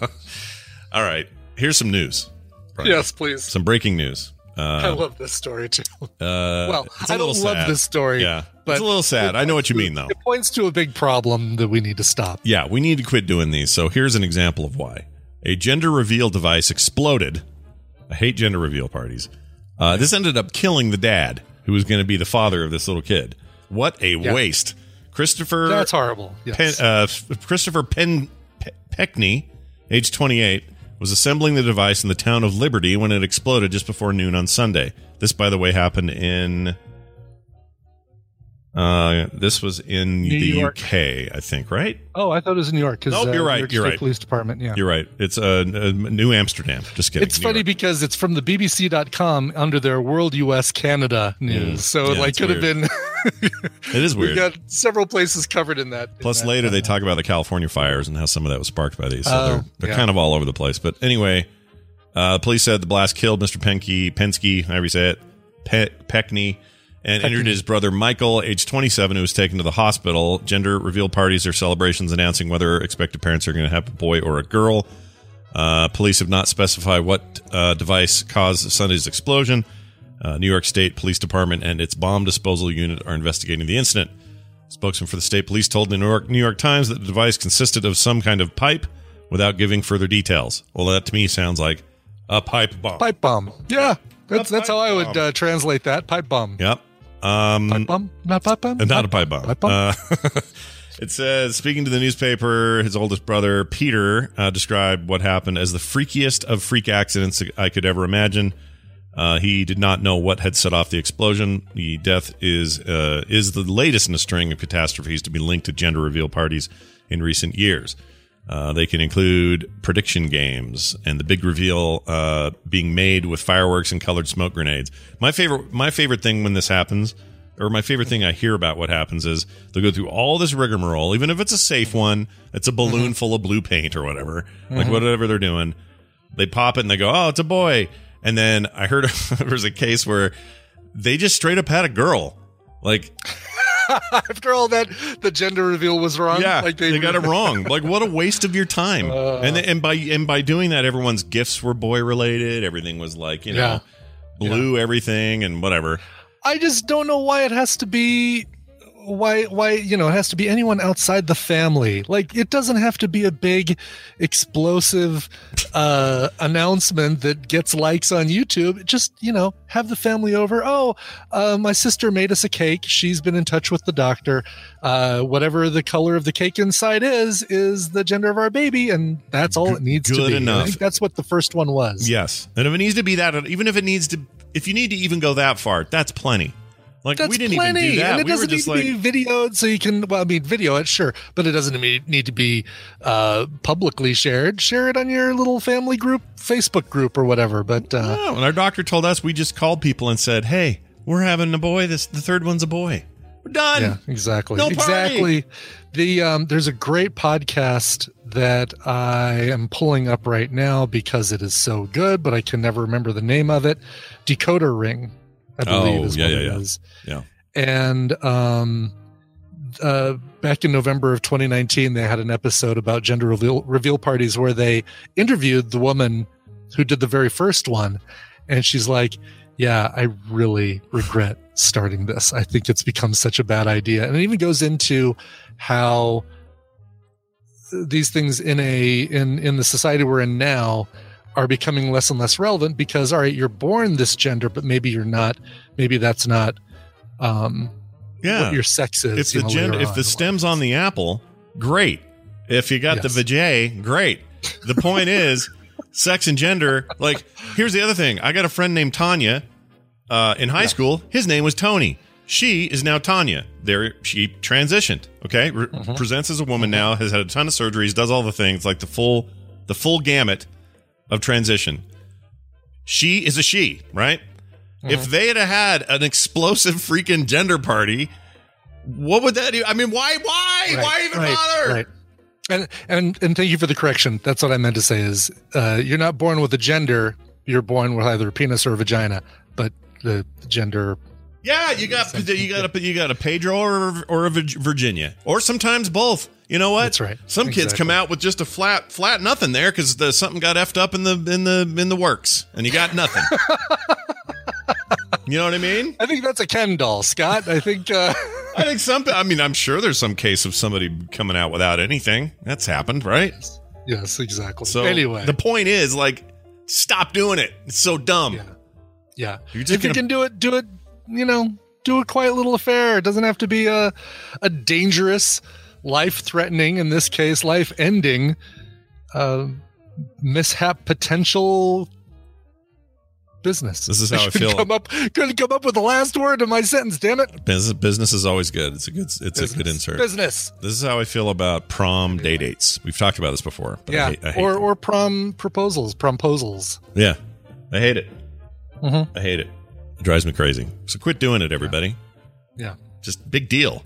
yeah. All right. Here's some news. Brian. Yes, please. Some breaking news. I Uh, love this story too. uh, well, I don't little love this story. Yeah, but it's a little sad. I know what you mean, though. It points to a big problem that we need to stop. Yeah, we need to quit doing these. So here's an example of why. A gender reveal device exploded. I hate gender reveal parties. Uh, this ended up killing the dad, who was going to be the father of this little kid. What a waste! Christopher That's horrible. Yes. Pen, uh, Christopher Pen, Pe- Pekny, age 28, was assembling the device in the town of Liberty when it exploded just before noon on Sunday. This, by the way, happened in. Uh, this was in New the York. UK, I think, right? oh, I thought it was in New York. Nope, uh, you're right, York you're State right. Police Department. Yeah. You're right. It's uh, uh, New Amsterdam. Just kidding. It's New funny York. because it's from the BBC.com under their World US Canada news. So Yeah, like could have been it is weird. We've got several places covered in that. in Plus, that, later they uh, talk about the California fires and how some of that was sparked by these. So Oh, they're, they're yeah. kind of all over the place. But anyway, uh, police said the blast killed Mr. Penke, Penske, however you say it, Pe- Pekny, and injured his brother Michael, age 27, who was taken to the hospital. Gender reveal parties or celebrations announcing whether expected parents are going to have a boy or a girl. Uh, police have not specified what uh, device caused Sunday's explosion. Uh, New York State Police Department and its bomb disposal unit are investigating the incident. Spokesman for the state police told the New York, New York Times that the device consisted of some kind of pipe without giving further details. Well, that to me sounds like a pipe bomb. pipe bomb. Yeah. That's that's how I would uh, translate that. Pipe bomb. Yep. Um, Pipe bomb? Not pipe bomb? Not a pipe bomb. Pipe bomb? Uh, it says, speaking to the newspaper, his oldest brother, Peter, uh, described what happened as the freakiest of freak accidents I could ever imagine. Uh, he did not know what had set off the explosion. The death is uh, is the latest in a string of catastrophes to be linked to gender reveal parties in recent years. Uh, they can include prediction games and the big reveal uh, being made with fireworks and colored smoke grenades. My favorite, my favorite thing when this happens, or my favorite thing I hear about what happens is they'll go through all this rigmarole, even if it's a safe one, it's a balloon full of blue paint or whatever, like Mhm. whatever they're doing. They pop it and they go, "Oh, it's a boy." And then I heard there was a case where they just straight up had a girl, like After all that, the gender reveal was wrong. yeah, like they, got it wrong. Like, what a waste of your time. Uh. and and by and by doing that, everyone's gifts were boy related. Everything was like you know, Yeah. blue everything and whatever. I just don't know why it has to be why why you know it has to be anyone outside the family. Like it doesn't have to be a big explosive uh announcement that gets likes on youtube. Just you know have the family over. Oh uh, my sister made us a cake. She's been in touch with the doctor. Uh whatever the color of the cake inside is is the gender of our baby and that's all it needs to be. Enough. i think that's what the first one was. Yes, and if it needs to be that, even if it needs to, if you need to even go that far, that's plenty. Like That's we didn't plenty, even do that. and it we doesn't need to like, be videoed, so you can. Well, I mean, video it, sure, but it doesn't need to be uh, publicly shared. Share it on your little family group, Facebook group, or whatever. But uh, oh, and our doctor told us we just called people and said, "Hey, we're having a boy. This the third one's a boy. We're done." yeah, exactly, No party. exactly. The um, there's a great podcast that I am pulling up right now because it is so good, but I can never remember the name of it. Decoder Ring, I believe, Oh, is yeah, what yeah, it yeah. is. Yeah. and um uh back in november of 2019 they had an episode about gender reveal, reveal parties where they interviewed the woman who did the very first one and she's like yeah i really regret starting this i think it's become such a bad idea and it even goes into how these things in a in in the society we're in now are becoming less and less relevant because all right you're born this gender but maybe you're not maybe that's not um Yeah. what your sex is if you the know, gender, if the stems on the apple, great. If you got Yes. the vajay, great. The point is, sex and gender. Like, here's the other thing. I got a friend named Tanya uh, in high school. His name was Tony. She is now Tanya. There, she transitioned. Okay, Re- presents as a woman now. Has had a ton of surgeries. Does all the things like the full, the full gamut of transition. She is a she, right? If they had had an explosive freaking gender party, what would that do? I mean, why, why, why even right, bother? Right. And and and thank you for the correction. That's what I meant to say. Is uh, you're not born with a gender. You're born with either a penis or a vagina. But the gender. Yeah, you got you got a you got a Pedro or or a Virginia or sometimes both. You know what? That's right. Some kids come out with just a flat flat nothing there because the something got effed up in the in the in the works and you got nothing. you know what I mean? I think that's a Ken doll, Scott. I think. Uh, I think some. I mean, I'm sure there's some case of somebody coming out without anything. That's happened, right? yes, exactly. So anyway, the point is like, stop doing it. It's so dumb. Yeah. yeah. You're If just you gonna- can do it, do it. You know, do a quiet little affair. It doesn't have to be a a dangerous, life threatening. In this case, life ending. Uh, mishap potential business. This is how I couldn't feel. Come up, couldn't come up with the last word of my sentence. Damn it! Business, business is always good. It's a good. It's a good insert. Business. This is how I feel about prom day dates. We've talked about this before. But I Yeah, hate, I hate or them. or prom proposals, promposals. yeah, I hate it. Mhm. I hate it. It drives me crazy. So quit doing it, everybody. Yeah. Just big deal.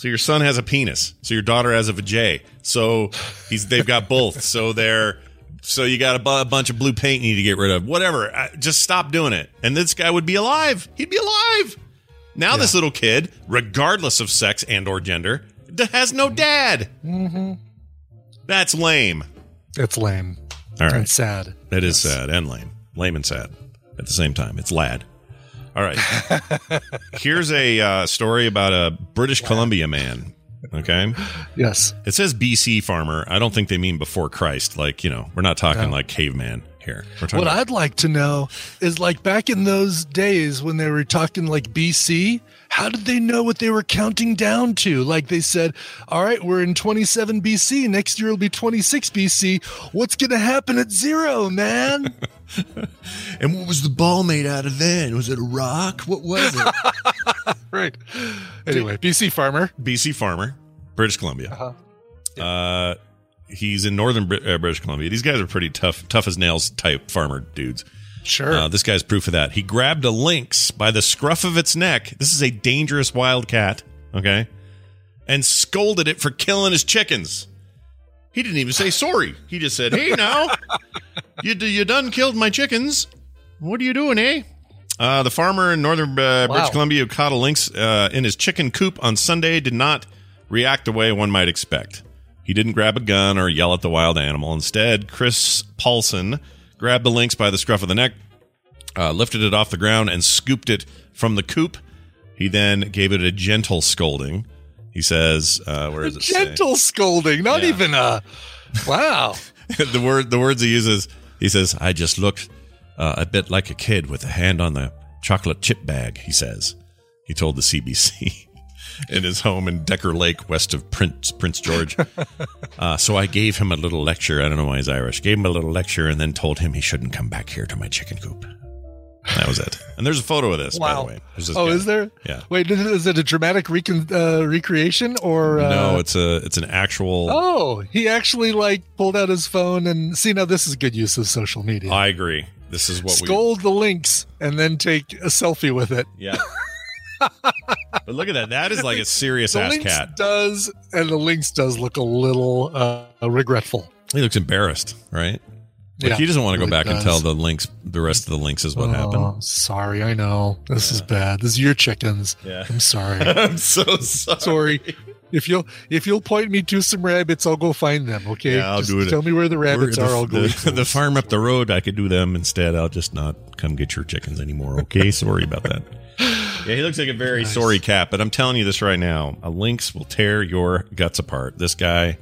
So your son has a penis. So your daughter has a vajay. So he's they've got both. So they're so you got a, bu- a bunch of blue paint you need to get rid of. Whatever. I, just stop doing it. And this guy would be alive. He'd be alive. Now this little kid, regardless of sex and or gender, has no dad. Mm-hmm. That's lame. It's lame. All right. And sad. It is sad and lame. Lame and sad at the same time. It's lad. All right. Here's a uh, story about a British Columbia man. Okay. Yes. It says BC farmer. I don't think they mean before Christ. Like, you know, we're not talking No. like caveman here. We're What about- I'd like to know is like back in those days when they were talking like BC, how did they know what they were counting down to? Like they said, all right, we're in 27 BC. Next year will be 26 BC. What's going to happen at zero, man? and what was the ball made out of then? Was it a rock? What was it? right. Anyway, BC farmer. BC farmer, British Columbia. Uh-huh. Uh, he's in northern uh, British Columbia. These guys are pretty tough, tough as nails type farmer dudes. Sure. Uh, this guy's proof of that. He grabbed a lynx by the scruff of its neck. This is a dangerous wild cat, okay? And scolded it for killing his chickens. He didn't even say sorry. He just said, "Hey, now, you you done killed my chickens. What are you doing, eh?" Uh, the farmer in northern uh, British Wow. Columbia who caught a lynx uh, in his chicken coop on Sunday did not react the way one might expect. He didn't grab a gun or yell at the wild animal. Instead, Chris Paulson grabbed the lynx by the scruff of the neck, uh, lifted it off the ground, and scooped it from the coop. He then gave it a gentle scolding. He says, uh, "Where does it say? Gentle scolding, not Yeah. even a. Wow. the word the words he uses he says i just looked uh, a bit like a kid with a hand on the chocolate chip bag he says. He told the cbc in his home in decker lake west of prince prince george. Uh, so i gave him a little lecture. I don't know why he's irish. Gave him a little lecture and then told him he shouldn't come back here to my chicken coop that was it and there's a photo of this by the Wow. way this Oh, guy. is there? yeah Wait, is it a dramatic recon, uh, recreation or? Uh, no it's a it's an actual Oh, he actually like pulled out his phone and see now this is good use of social media. i agree this is what we Scold the lynx and then take a selfie with it. yeah but look at that that is like a serious The ass lynx cat does, and the lynx does look a little uh, regretful. He looks embarrassed, right? Like Yeah, he doesn't want to go really back and tell the lynx, the rest of the lynx lynxes what oh, happened. Sorry, I know this is bad. This is your chickens. Yeah. I'm sorry. I'm so sorry. sorry. If you'll if you'll point me to some rabbits, I'll go find them. Okay, Yeah, I'll Just do it. Tell me where the rabbits are. I'll go. the, the, the farm up the road. I could do them instead. I'll just not come get your chickens anymore. Okay, sorry about that. Yeah, he looks like a very sorry cat, but I'm telling you this right now: a lynx will tear your guts apart. This guy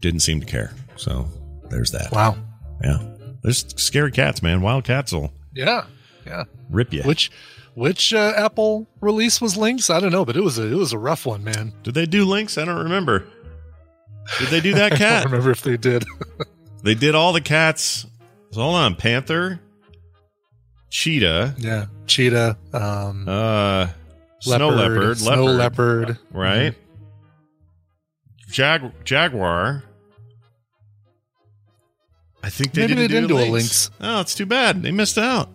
didn't seem to care. So there's that. Wow. Yeah, there's scary cats, man. Wild cats will Yeah. Yeah. rip you. Which which uh, Apple release was Lynx? I don't know, but it was a it was a rough one, man. Did they do lynx? I don't remember. Did they do that cat? I don't remember if they did. They did all the cats. So hold on, panther, cheetah, yeah, cheetah. Um, uh, Snow leopard, snow leopard. leopard. right? Jag jaguar. I think they Maybe didn't, they didn't do, do a lynx. Oh, it's too bad. They missed out.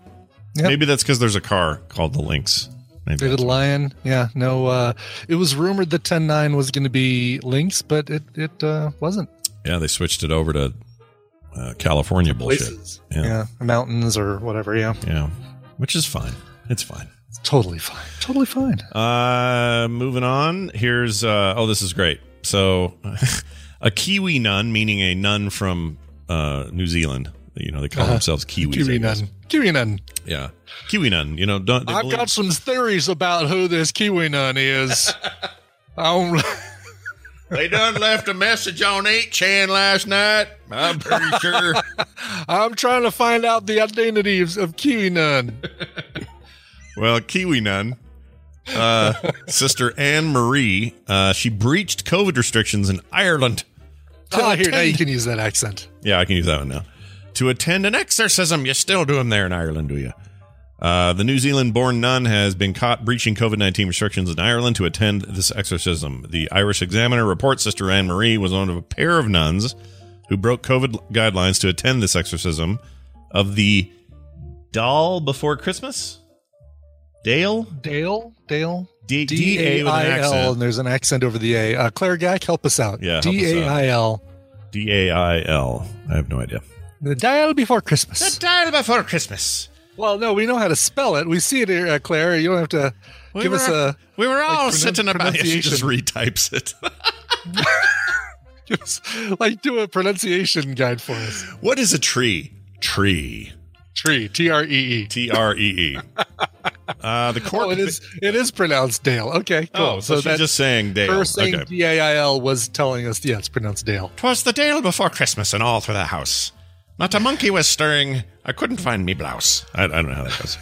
Yep. Maybe that's because there's a car called the Lynx. Maybe David Lion. Yeah, no. Uh, it was rumored that 10-9 was going to be Lynx, but it it uh, wasn't. yeah, they switched it over to uh, California bullshit. Places. Yeah. Yeah. mountains or whatever. Yeah, Yeah, which is fine. It's fine. it's totally fine. Totally fine. Uh, moving on. Here's uh, oh, this is great. So, a Kiwi nun, meaning a nun from uh, New Zealand. You know, they call Uh-huh. themselves Kiwis. Kiwi guess. nun. Kiwi nun. Yeah, Kiwi nun. You know, don't I've believe- got some theories about who this Kiwi nun is. I'm, They done left a message on 8chan last night. I'm pretty sure. I'm trying to find out the identity of, of Kiwi nun. well, Kiwi nun, uh, Sister Anne Marie, uh, she breached COVID restrictions in Ireland. Ah, here now you can use that accent. Yeah, I can use that one now. To attend an exorcism. You still do them there in Ireland, do you? Uh, the New Zealand born nun has been caught breaching COVID 19 restrictions in Ireland to attend this exorcism. The Irish Examiner reports Sister Anne Marie was one of a pair of nuns who broke COVID guidelines to attend this exorcism of the doll before Christmas? Dale? Dale, Dale, D- D D-A A with an accent. and there's an accent over the A. Uh, Claire Gack, help us out. Yeah, help us D A I L. D A I L. I have no idea. The dial before Christmas. The dial before Christmas. Well, no, we know how to spell it. We see it here, uh, Claire. You don't have to We give us a. We were all like, sitting about. Yeah, she just retypes it. give us, like do a pronunciation guide for us. what is a tree? Tree. Tree, T R E E. T R E E. Uh, the cork. Oh, it is. It is pronounced Dale. Okay, cool. Oh, so, she's just saying Dale. her saying Okay. D A I L was telling us, yeah, it's pronounced Dale. Twas the Dale before Christmas and all through the house. Not a monkey was stirring. I couldn't find me blouse. I, I don't know how that goes.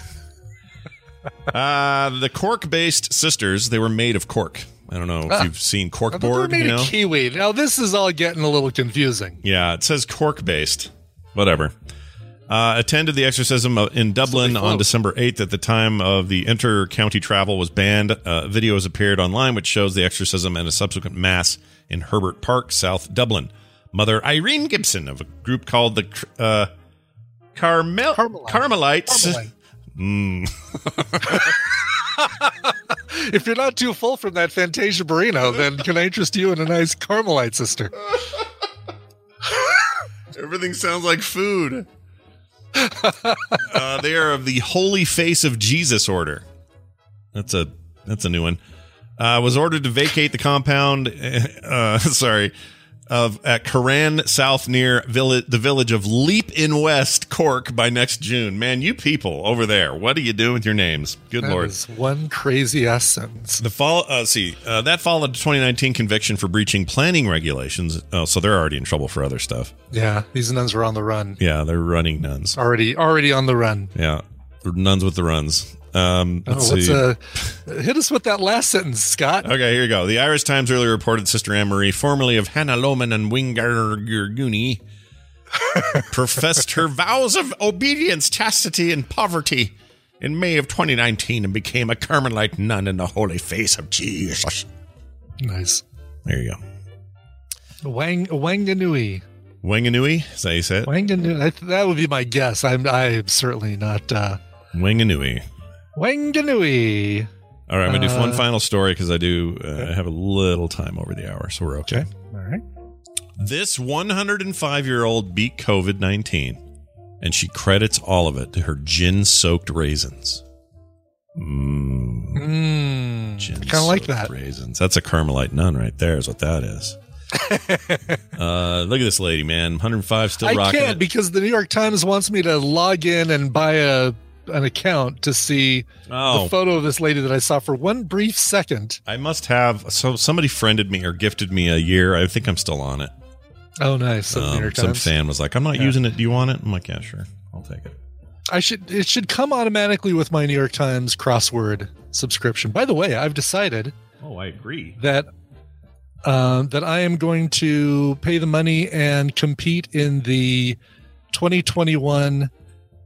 uh, the cork-based sisters. They were made of cork. I don't know if Ah. you've seen I thought they were cork board. made You of know? kiwi. Now this is all getting a little confusing. Yeah, it says cork based. Whatever. Uh, attended the exorcism in Dublin on. December 8th at the time of the inter county travel was banned. Uh, videos appeared online which shows the exorcism and a subsequent mass in Herbert Park, South Dublin. Mother Irene Gibson of a group called the uh, Carmel- Carmelite. Carmelites. Carmelite. Mm. If you're not too full from that Fantasia Barrino, then can I interest you in a nice Carmelite sister? Everything sounds like food. uh, they are of the Holy Face of Jesus order. That's a that's a new one. Uh, was ordered to vacate the compound. Uh, sorry, of at Corran South near village, the village of Leap in West Cork by next June. Man, you people over there, what are you doing with your names? Good That lord. is one crazy ass sentence. The fall, uh, see, uh, that followed a 2019 conviction for breaching planning regulations. Oh, so they're already in trouble for other stuff. Yeah, these nuns were on the run. Yeah, they're running nuns. Already, already on the run. Yeah, nuns with the runs. Um, Oh, let's what's see. uh, hit us with that last sentence, Scott. okay, here you go. The Irish Times earlier reported Sister Anne Marie, formerly of Hannah Loman and Wingargurguni, professed her vows of obedience, chastity, and poverty in May of 2019 and became a Carmelite nun in the holy face of Jesus. Nice. There you go. Wang Wanganui. Wanganui, is that how you say it? Wanganui. That would be my guess. I'm I'm certainly not uh, Wanganui. Wanganui. All right, I'm gonna do one Uh, final story because I do uh, I have a little time over the hour, so we're okay. All right. This 105 year old beat COVID 19, and she credits all of it to her gin soaked raisins. Mmm. Mm, Gin kind of like that. Raisins. That's a Carmelite nun right there, is what that is. uh, look at this lady, man. 105, still I rocking can't it. because the New York Times wants me to log in and buy a an account to see oh, the photo of this lady that I saw for one brief second. I must have. So somebody friended me or gifted me a year. I think I'm still on it. Oh, nice. So Um, some fan was like, "I'm not Yeah. using it. Do you want it?" I'm like, "Yeah, sure, I'll take it." I should it should come automatically with my New York Times crossword subscription. By the way, I've decided Oh, I agree. that um, that I am going to pay the money and compete in the 2021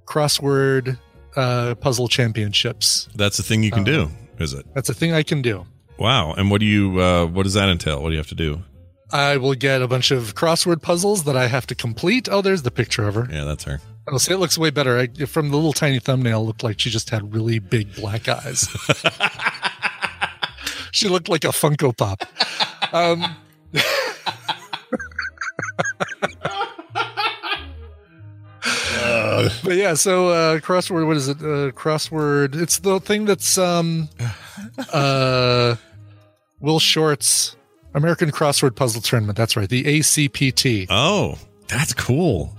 crossword uh, puzzle championships. That's the thing you can Uh, do. Is it? That's a thing I can do. Wow. And what do you? Uh, what does that entail? What do you have to do? I will get a bunch of crossword puzzles that I have to complete. Oh, there's the picture of her. Yeah, that's her. I'll say it looks way better. I, from the little tiny thumbnail, it looked like she just had really big black eyes. she looked like a Funko Pop. Um, but yeah, so uh, crossword. What is it? Uh, crossword. It's the thing that's um, uh, Will Shortz's American Crossword Puzzle Tournament. That's right, the ACPT. Oh, that's cool.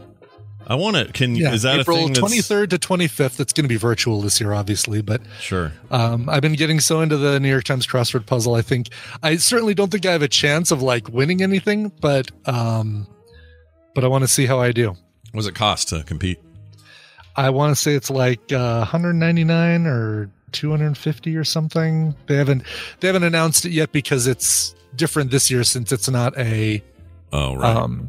I want to. Can Yeah, is that April a thing? Twenty third to twenty fifth. It's going to be virtual this year, obviously, but Sure. um, I've been getting so into the New York Times crossword puzzle. I think I certainly don't think I have a chance of like winning anything, but um, but I want to see how I do. What does it cost to compete? I want to say it's like uh, 199 or 250 or something. They haven't they haven't announced it yet because it's different this year since it's not a Oh, right. um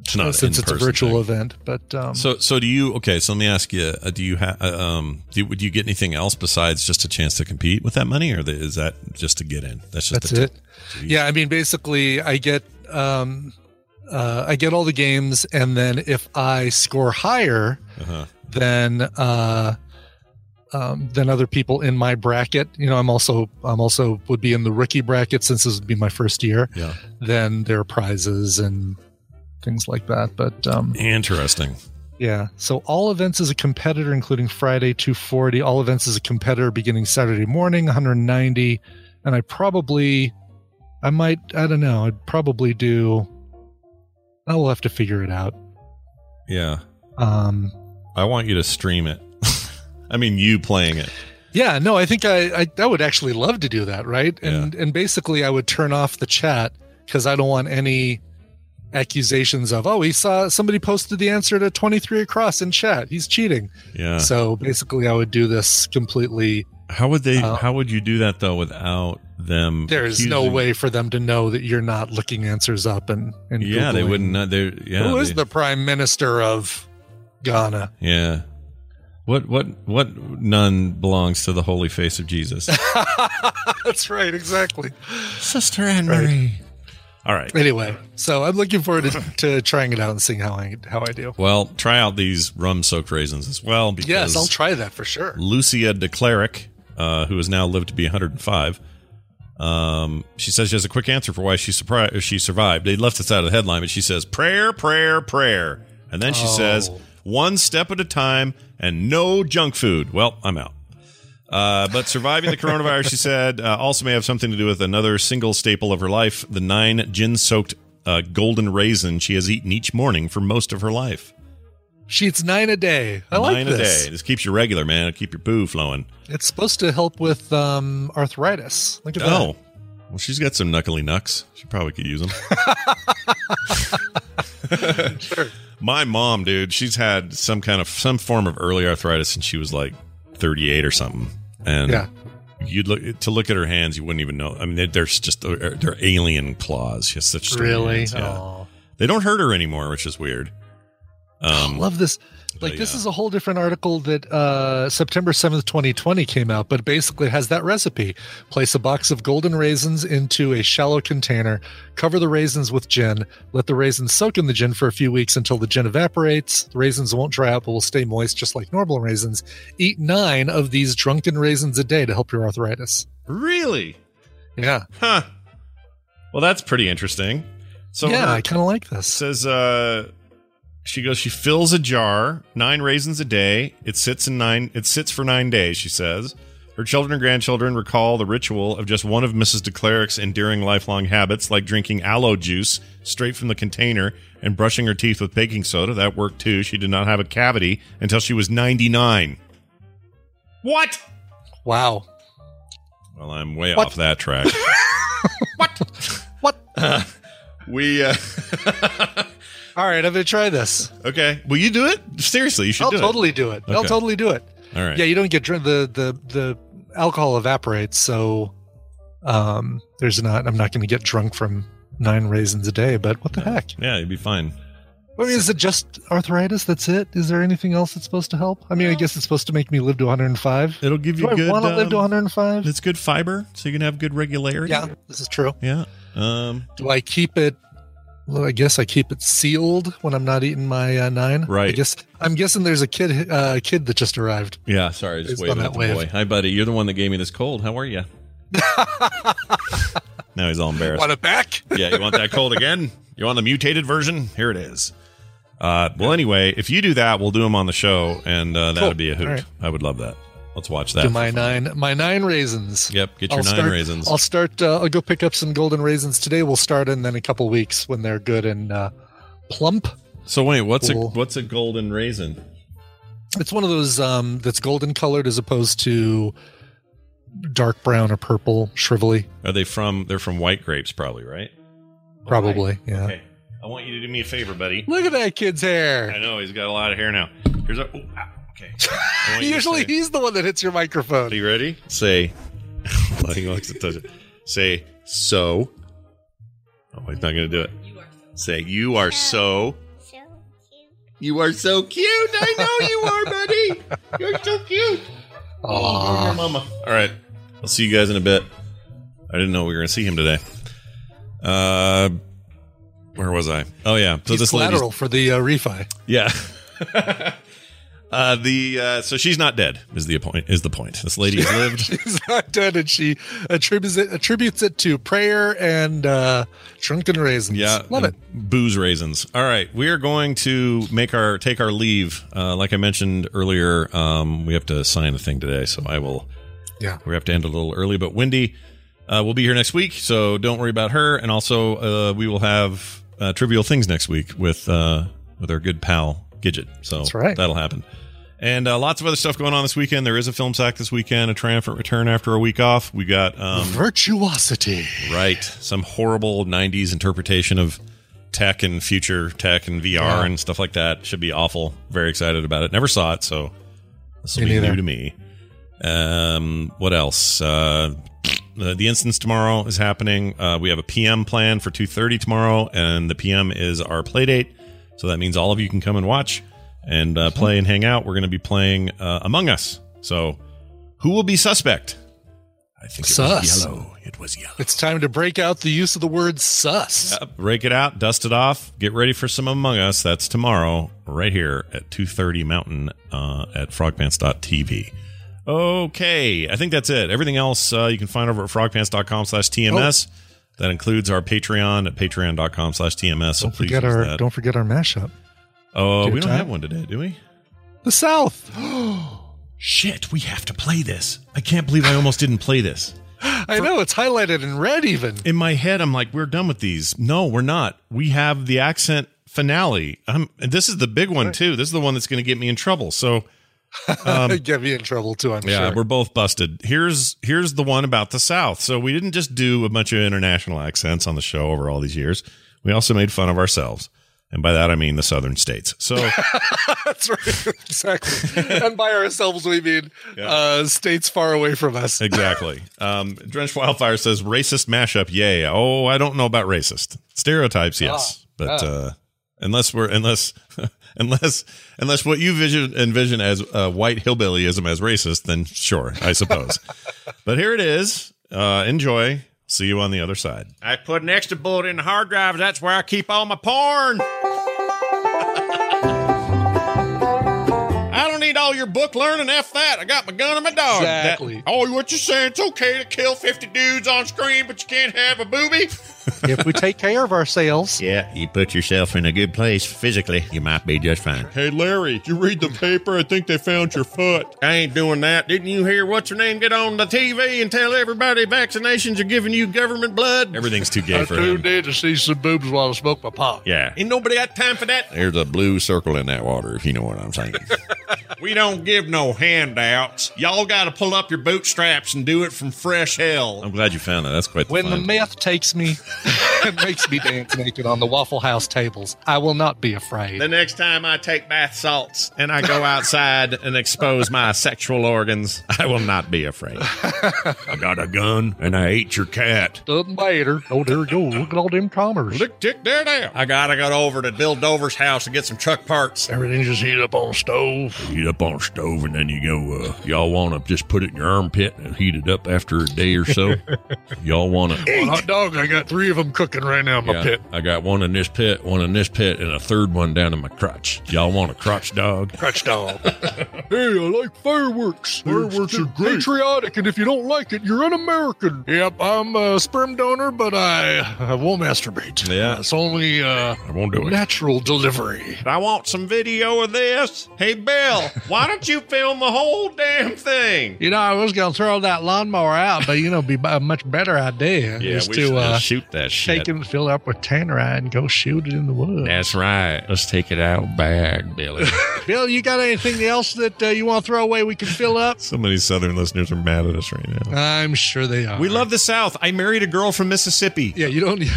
it's not since it's a virtual thing. event. But um, So, so do you? Okay, so let me ask you: uh, Do you have? Uh, um, do, would you get anything else besides just a chance to compete with that money, or the, is that just to get in? That's just That's it. Yeah, I mean, basically, I get um, uh, I get all the games, and then if I score higher, Uh-huh. then uh, um, then other people in my bracket, you know, I'm also I'm also would be in the rookie bracket since this would be my first year. Yeah. Then there are prizes and things like that. But um, Interesting. yeah, so all events as a competitor, including Friday 240. All events as a competitor beginning Saturday morning 190, and I probably, I might, I don't know, I'd probably do. I will have to figure it out. Yeah, Um, I want you to stream it. I mean, you playing it. yeah, no, I think I, I, I would actually love to do that, right? And and basically, I would turn off the chat because I don't want any accusations of oh he saw somebody posted the answer to 23 across in chat he's cheating Yeah. so basically i would do this completely how would they? uh, how would you do that though without them? There's no way for them to know that you're not looking answers up and, and Yeah, they wouldn't. know- They yeah. Who is they- the prime minister of Ghana? Yeah. What what what nun belongs to the holy face of Jesus? That's right, exactly. Sister Anne Marie. All right. Anyway, so I'm looking forward to, to trying it out and seeing how I how I do. Well, try out these rum soaked raisins as well because Yes, I'll try that for sure. Lucia DeClerck, uh, who has now lived to be 105, um, she says she has a quick answer for why she surprised she survived. They left this out of the headline, but she says prayer, prayer, prayer, and then she Oh. says one step at a time and no junk food. Well, I'm out. Uh, but surviving the coronavirus, she said, uh, also may have something to do with another single staple of her life: the nine gin-soaked uh, golden raisin she has eaten each morning for most of her life. She eats nine a day. I like nine this. a day. This keeps you regular, man. It'll keep your boo flowing. It's supposed to help with um, arthritis. Look at Oh, well, she's got some knuckly knucks. She probably could use them. Sure. My mom, dude, she's had some kind of some form of early arthritis since she was like 38 or something. And Yeah. you'd look to look at her hands, you wouldn't even know. I mean, they're, they're just they're, they're alien claws. She has such Really? hands, Yeah. They don't hurt her anymore, which is weird. Um, Love this. Like but this is a whole different article that uh, September seventh, twenty twenty came out, but basically has that recipe: place a box of golden raisins into a shallow container, cover the raisins with gin, let the raisins soak in the gin for a few weeks until the gin evaporates. The raisins won't dry out, but will stay moist, just like normal raisins. Eat nine of these drunken raisins a day to help your arthritis. really? Yeah, Huh. Well, that's pretty interesting. So yeah, I kind of like this. says uh she goes she fills a jar nine raisins a day it sits in nine it sits for nine days she says her children and grandchildren recall the ritual of just one of mrs DeClerck's endearing lifelong habits like drinking aloe juice straight from the container and brushing her teeth with baking soda that worked too she did not have a cavity until she was 99 what Wow. well i'm way What? off that track What? What? we uh All right, I'm gonna try this. okay will you do it seriously you should I'll do totally do it. I'll totally do it. it all right Yeah, you don't get drink the the the alcohol evaporates, so um there's not I'm not going to get drunk from nine raisins a day, but what the heck? yeah you'd be fine I mean, is it just arthritis? That's it? Is there anything else that's supposed to help? I mean, I guess it's supposed to make me live to 105. It'll give you. Do you I good. want to live to um, 105? it's good fiber, so you can have good regularity. Yeah, this is true. Yeah. Um. Do I keep it? Well, I guess I keep it sealed when I'm not eating my uh, nine. Right. I guess I'm guessing there's a kid, uh, kid that just arrived. Yeah. Sorry, just waving on at that the wave. boy. Hi, buddy. You're the one that gave me this cold. How are you? now he's all embarrassed. Want it back? yeah, you want that cold again? You want the mutated version? Here it is. Uh, well, anyway, if you do that, we'll do them on the show, and uh, that Cool. would be a hoot. Right. I would love that. Let's watch that. Do my nine, my nine raisins. Yep, get your I'll nine start- raisins. I'll start. Uh, I'll go pick up some golden raisins today. We'll start in then a couple weeks when they're good and uh, plump. so wait, what's Cool. a what's a golden raisin? It's one of those um, that's golden colored as opposed to dark brown or purple, shrivelly. Are they from? They're from white grapes, probably, right? Probably, yeah. Okay. I want you to do me a favor, buddy. Look at that kid's hair. I know he's got a lot of hair now. Here's a. Oh, ow, okay. I want you to Usually say- he's the one that hits your microphone. Are you ready? Say. he likes to touch it. Say so. Oh, he's not going to do it. Say you are so. You are so cute. I know you are, buddy. You're so cute. Oh, your mama. All right. I'll see you guys in a bit. I didn't know we were going to see him today. Uh, where was I? Oh yeah. So He's this lady's collateral for the uh, refi. yeah. uh, the uh, so she's not dead is the point is the point. This lady has lived. She's not dead, and she attributes it attributes it to prayer and uh, shrunken raisins. Yeah, love it. Booze raisins. All right, we are going to make our take our leave. Uh, like I mentioned earlier, um, we have to sign a thing today, so I will. Yeah. we have to end a little early. But Wendy uh, will be here next week, so don't worry about her. And also, uh, we will have uh, trivial things next week with uh, with our good pal Gidget. So That's right. that'll happen. And uh, lots of other stuff going on this weekend. There is a film sack this weekend, a triumphant return after a week off. We got um, Virtuosity. Right. Some horrible 90s interpretation of tech and future tech and VR Yeah. and stuff like that. Should be awful. Very excited about it. Never saw it, so this will be neither. new to me. Um, what else? Uh, the, the instance tomorrow is happening. Uh, we have a PM plan for 2.30 tomorrow, and the PM is our play date. So that means all of you can come and watch and uh, play and hang out. We're going to be playing uh, Among Us. So who will be suspect? I think it Sus. was yellow. It was yellow. It's time to break out the use of the word sus. Yep, Rake it out, dust it off, get ready for some Among Us. That's tomorrow, right here at 2.30 Mountain uh, at frogpants.tv. Okay, I think that's it. Everything else uh, you can find over at frogpants.com slash TMS. That includes our Patreon at patreon.com slash TMS. So Don't please forget our that. don't forget our mashup. Oh, we don't time? have one today, do we? The South. Shit, we have to play this. I can't believe I almost didn't play this. I know it's highlighted in red even. in my head, I'm like, we're done with these. No, we're not. We have the accent finale. Um, and this is the big one too. This is the one that's going to get me in trouble. So Get me in trouble too. I'm Um, yeah, sure. we're both busted. Here's here's the one about the South. So we didn't just do a bunch of international accents on the show over all these years. We also made fun of ourselves, and by that I mean the Southern states. So That's right. exactly. and by ourselves we mean uh, states far away from us. exactly. Um, Drenched Wildfire says racist mashup. Yay! Oh, I don't know about racist stereotypes. Yes, but uh, unless we're unless unless unless what you vision envision as uh, white hillbillyism as racist, then sure, I suppose. but here it is. Uh, enjoy. See you on the other side. I put an extra bullet in the hard drive. That's where I keep all my porn. I don't need all your book learning. F that. I got my gun and my dog. Exactly. That- oh, what you saying? It's okay to kill 50 dudes on screen, but you can't have a booby? If we take care of ourselves. Yeah, you put yourself in a good place physically, you might be just fine. Hey, Larry, did you read the paper? I think they found your foot. I ain't doing that. Didn't you hear what's her name get on the TV and tell everybody vaccinations are giving you government blood? Everything's too gay for him. in to see some boobs while I smoke my pot. Yeah. Ain't nobody got time for that. There's a blue circle in that water, if you know what I'm saying. we don't give no handouts. Y'all got to pull up your bootstraps and do it from fresh hell. I'm glad you found that. That's quite the When the find. meth takes me, and makes me dance naked on the Waffle House tables. I will not be afraid. The next time I take bath salts and I go outside and expose my sexual organs, I will not be afraid. I got a gun and I ate your cat. Doesn't matter. Oh, there we go. Look at all them comers. Look, tick there now. I gotta go over to Bill Dover's house and get some truck parts. Everything just heat up on the stove. Heat up on a stove and then you go, uh, y'all want to just put it in your armpit and heat it up after a day or so? y'all want to hot dog. I got three of them cooking right now in my Yeah, pit. I got one in this pit, one in this pit, and a third one down in my crotch. Y'all want a crotch dog? crotch dog. hey, I like fireworks. Fireworks are great. Patriotic, and if you don't like it, you're an American. Yep, I'm a sperm donor, but I, I won't masturbate. Yeah. It's only uh, I won't do it. natural delivery. I want some video of this. Hey, Bill, why don't you film the whole damn thing? You know, I was going to throw that lawnmower out, but, you know, be a much better idea Yeah, is we to should uh, shoot that shit. take it and fill it up with tannerite and go shoot it in the woods. That's right. Let's take it out bag, Billy. Bill, you got anything else that uh, you want to throw away we can fill up? So many Southern listeners are mad at us right now. I'm sure they are. We love the South. I married a girl from Mississippi. Yeah, you don't.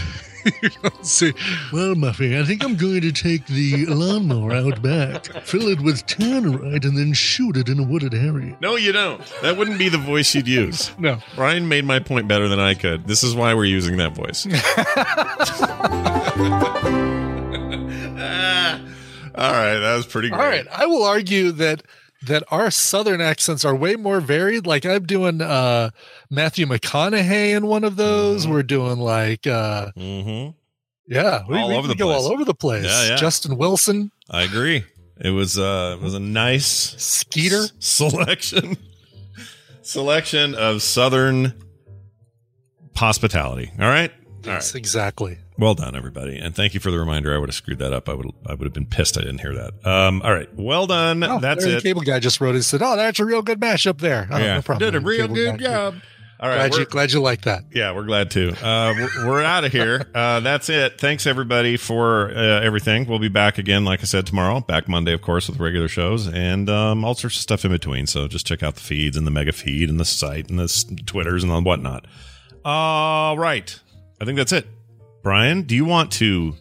you don't say, well, Muffy, I think I'm going to take the lawnmower out back, fill it with tannerite, and then shoot it in a wooded area. No, you don't. That wouldn't be the voice you'd use. No. Brian made my point better than I could. This is why we're using that voice. Ah, all right, that was pretty great. All right, I will argue that that our southern accents are way more varied. Like I'm doing uh Matthew McConaughey in one of those. We're doing like uh Mm-hmm. yeah, we, All we over can the go place. all over the place. Yeah, yeah. Justin Wilson, I agree. It was uh, it was a nice Skeeter. s- selection selection of Southern hospitality. All right. All right. Yes, exactly. Well done, everybody, and thank you for the reminder. I would have screwed that up. I would I would have been pissed I didn't hear that. Um, all right, well done. Oh, That's there the it. Cable guy just wrote it. and Said, "Oh, that's a real good mashup there." Oh, yeah, no problem. did a real Cable good guy. job. All right, Glad you glad you like that. Yeah, we're glad to. Uh, we're we're out of here. Uh, that's it. Thanks everybody for uh, everything. We'll be back again, like I said, tomorrow. Back Monday, of course, with regular shows and um, all sorts of stuff in between. So just check out the feeds and the mega feed and the site and the s- Twitters and the whatnot. All right, I think that's it. Brian, do you want to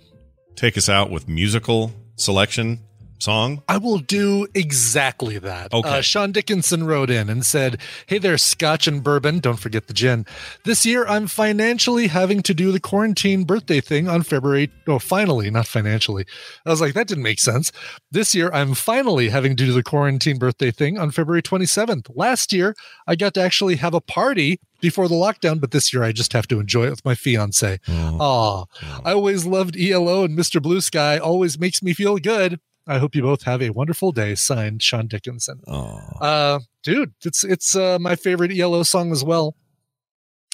take us out with musical selection song? I will do exactly that. Okay. Uh, Sean Dickinson wrote in and said, Hey there, Scotch and bourbon. Don't forget the gin. This year, I'm financially having to do the quarantine birthday thing on February. Oh, finally, not financially. I was like, that didn't make sense. This year, I'm finally having to do the quarantine birthday thing on February 27th. Last year, I got to actually have a party before the lockdown, but this year I just have to enjoy it with my fiance. Aw, I always loved ELO and Mr. Blue Sky always makes me feel good. I hope you both have a wonderful day. Signed, Sean Dickinson. Oh, Uh, dude, it's it's uh, my favorite ELO song as well,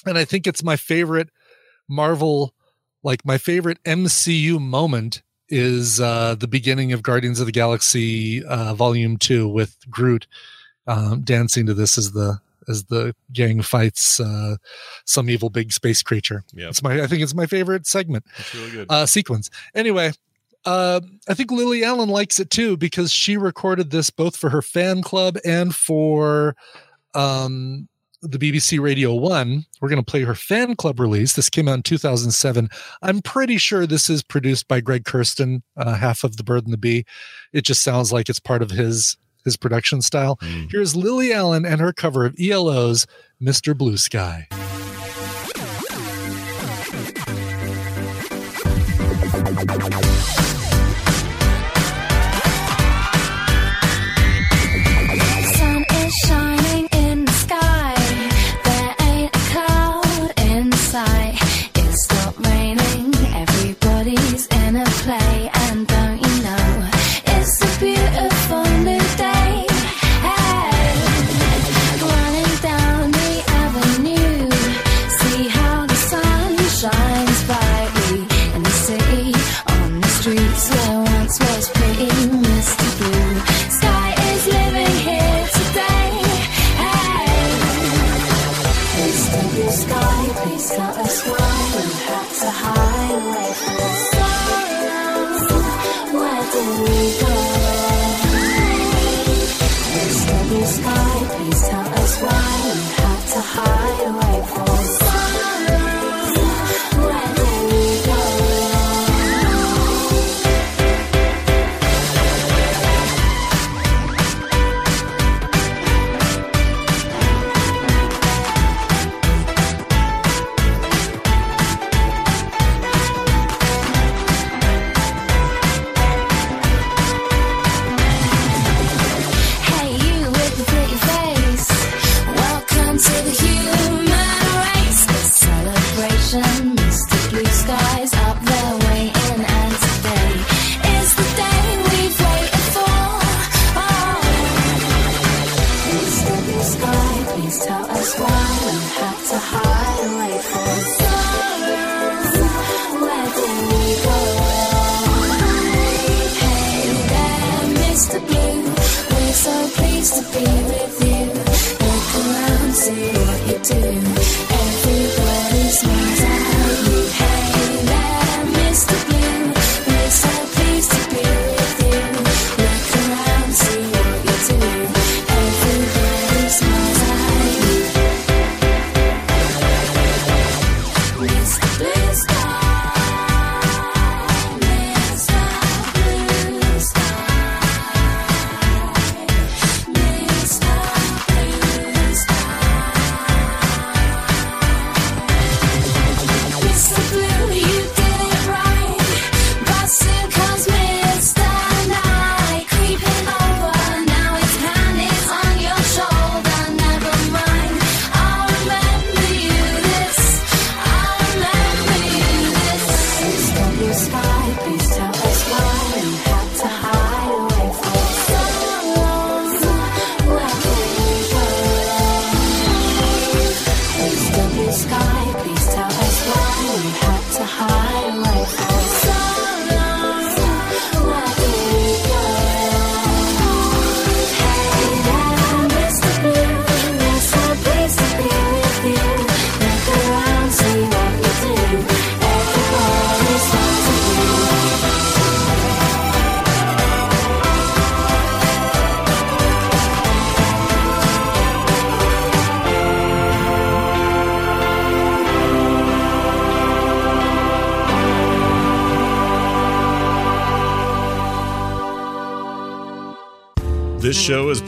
and I think it's my favorite Marvel, like my favorite MCU moment is uh, the beginning of Guardians of the Galaxy uh, Volume Two with Groot um, dancing to this as the as the gang fights uh, some evil big space creature. Yep. It's my I think it's my favorite segment that's really good. uh, sequence. Anyway, uh, I think Lily Allen likes it too because she recorded this both for her fan club and for um, the BBC Radio 1. We're going to play her fan club release. This came out in 2007. I'm pretty sure this is produced by Greg Kurstin, uh, half of The Bird and the Bee. It just sounds like it's part of his his production style. Here's Lily Allen and her cover of ELO's Mr. Blue Sky.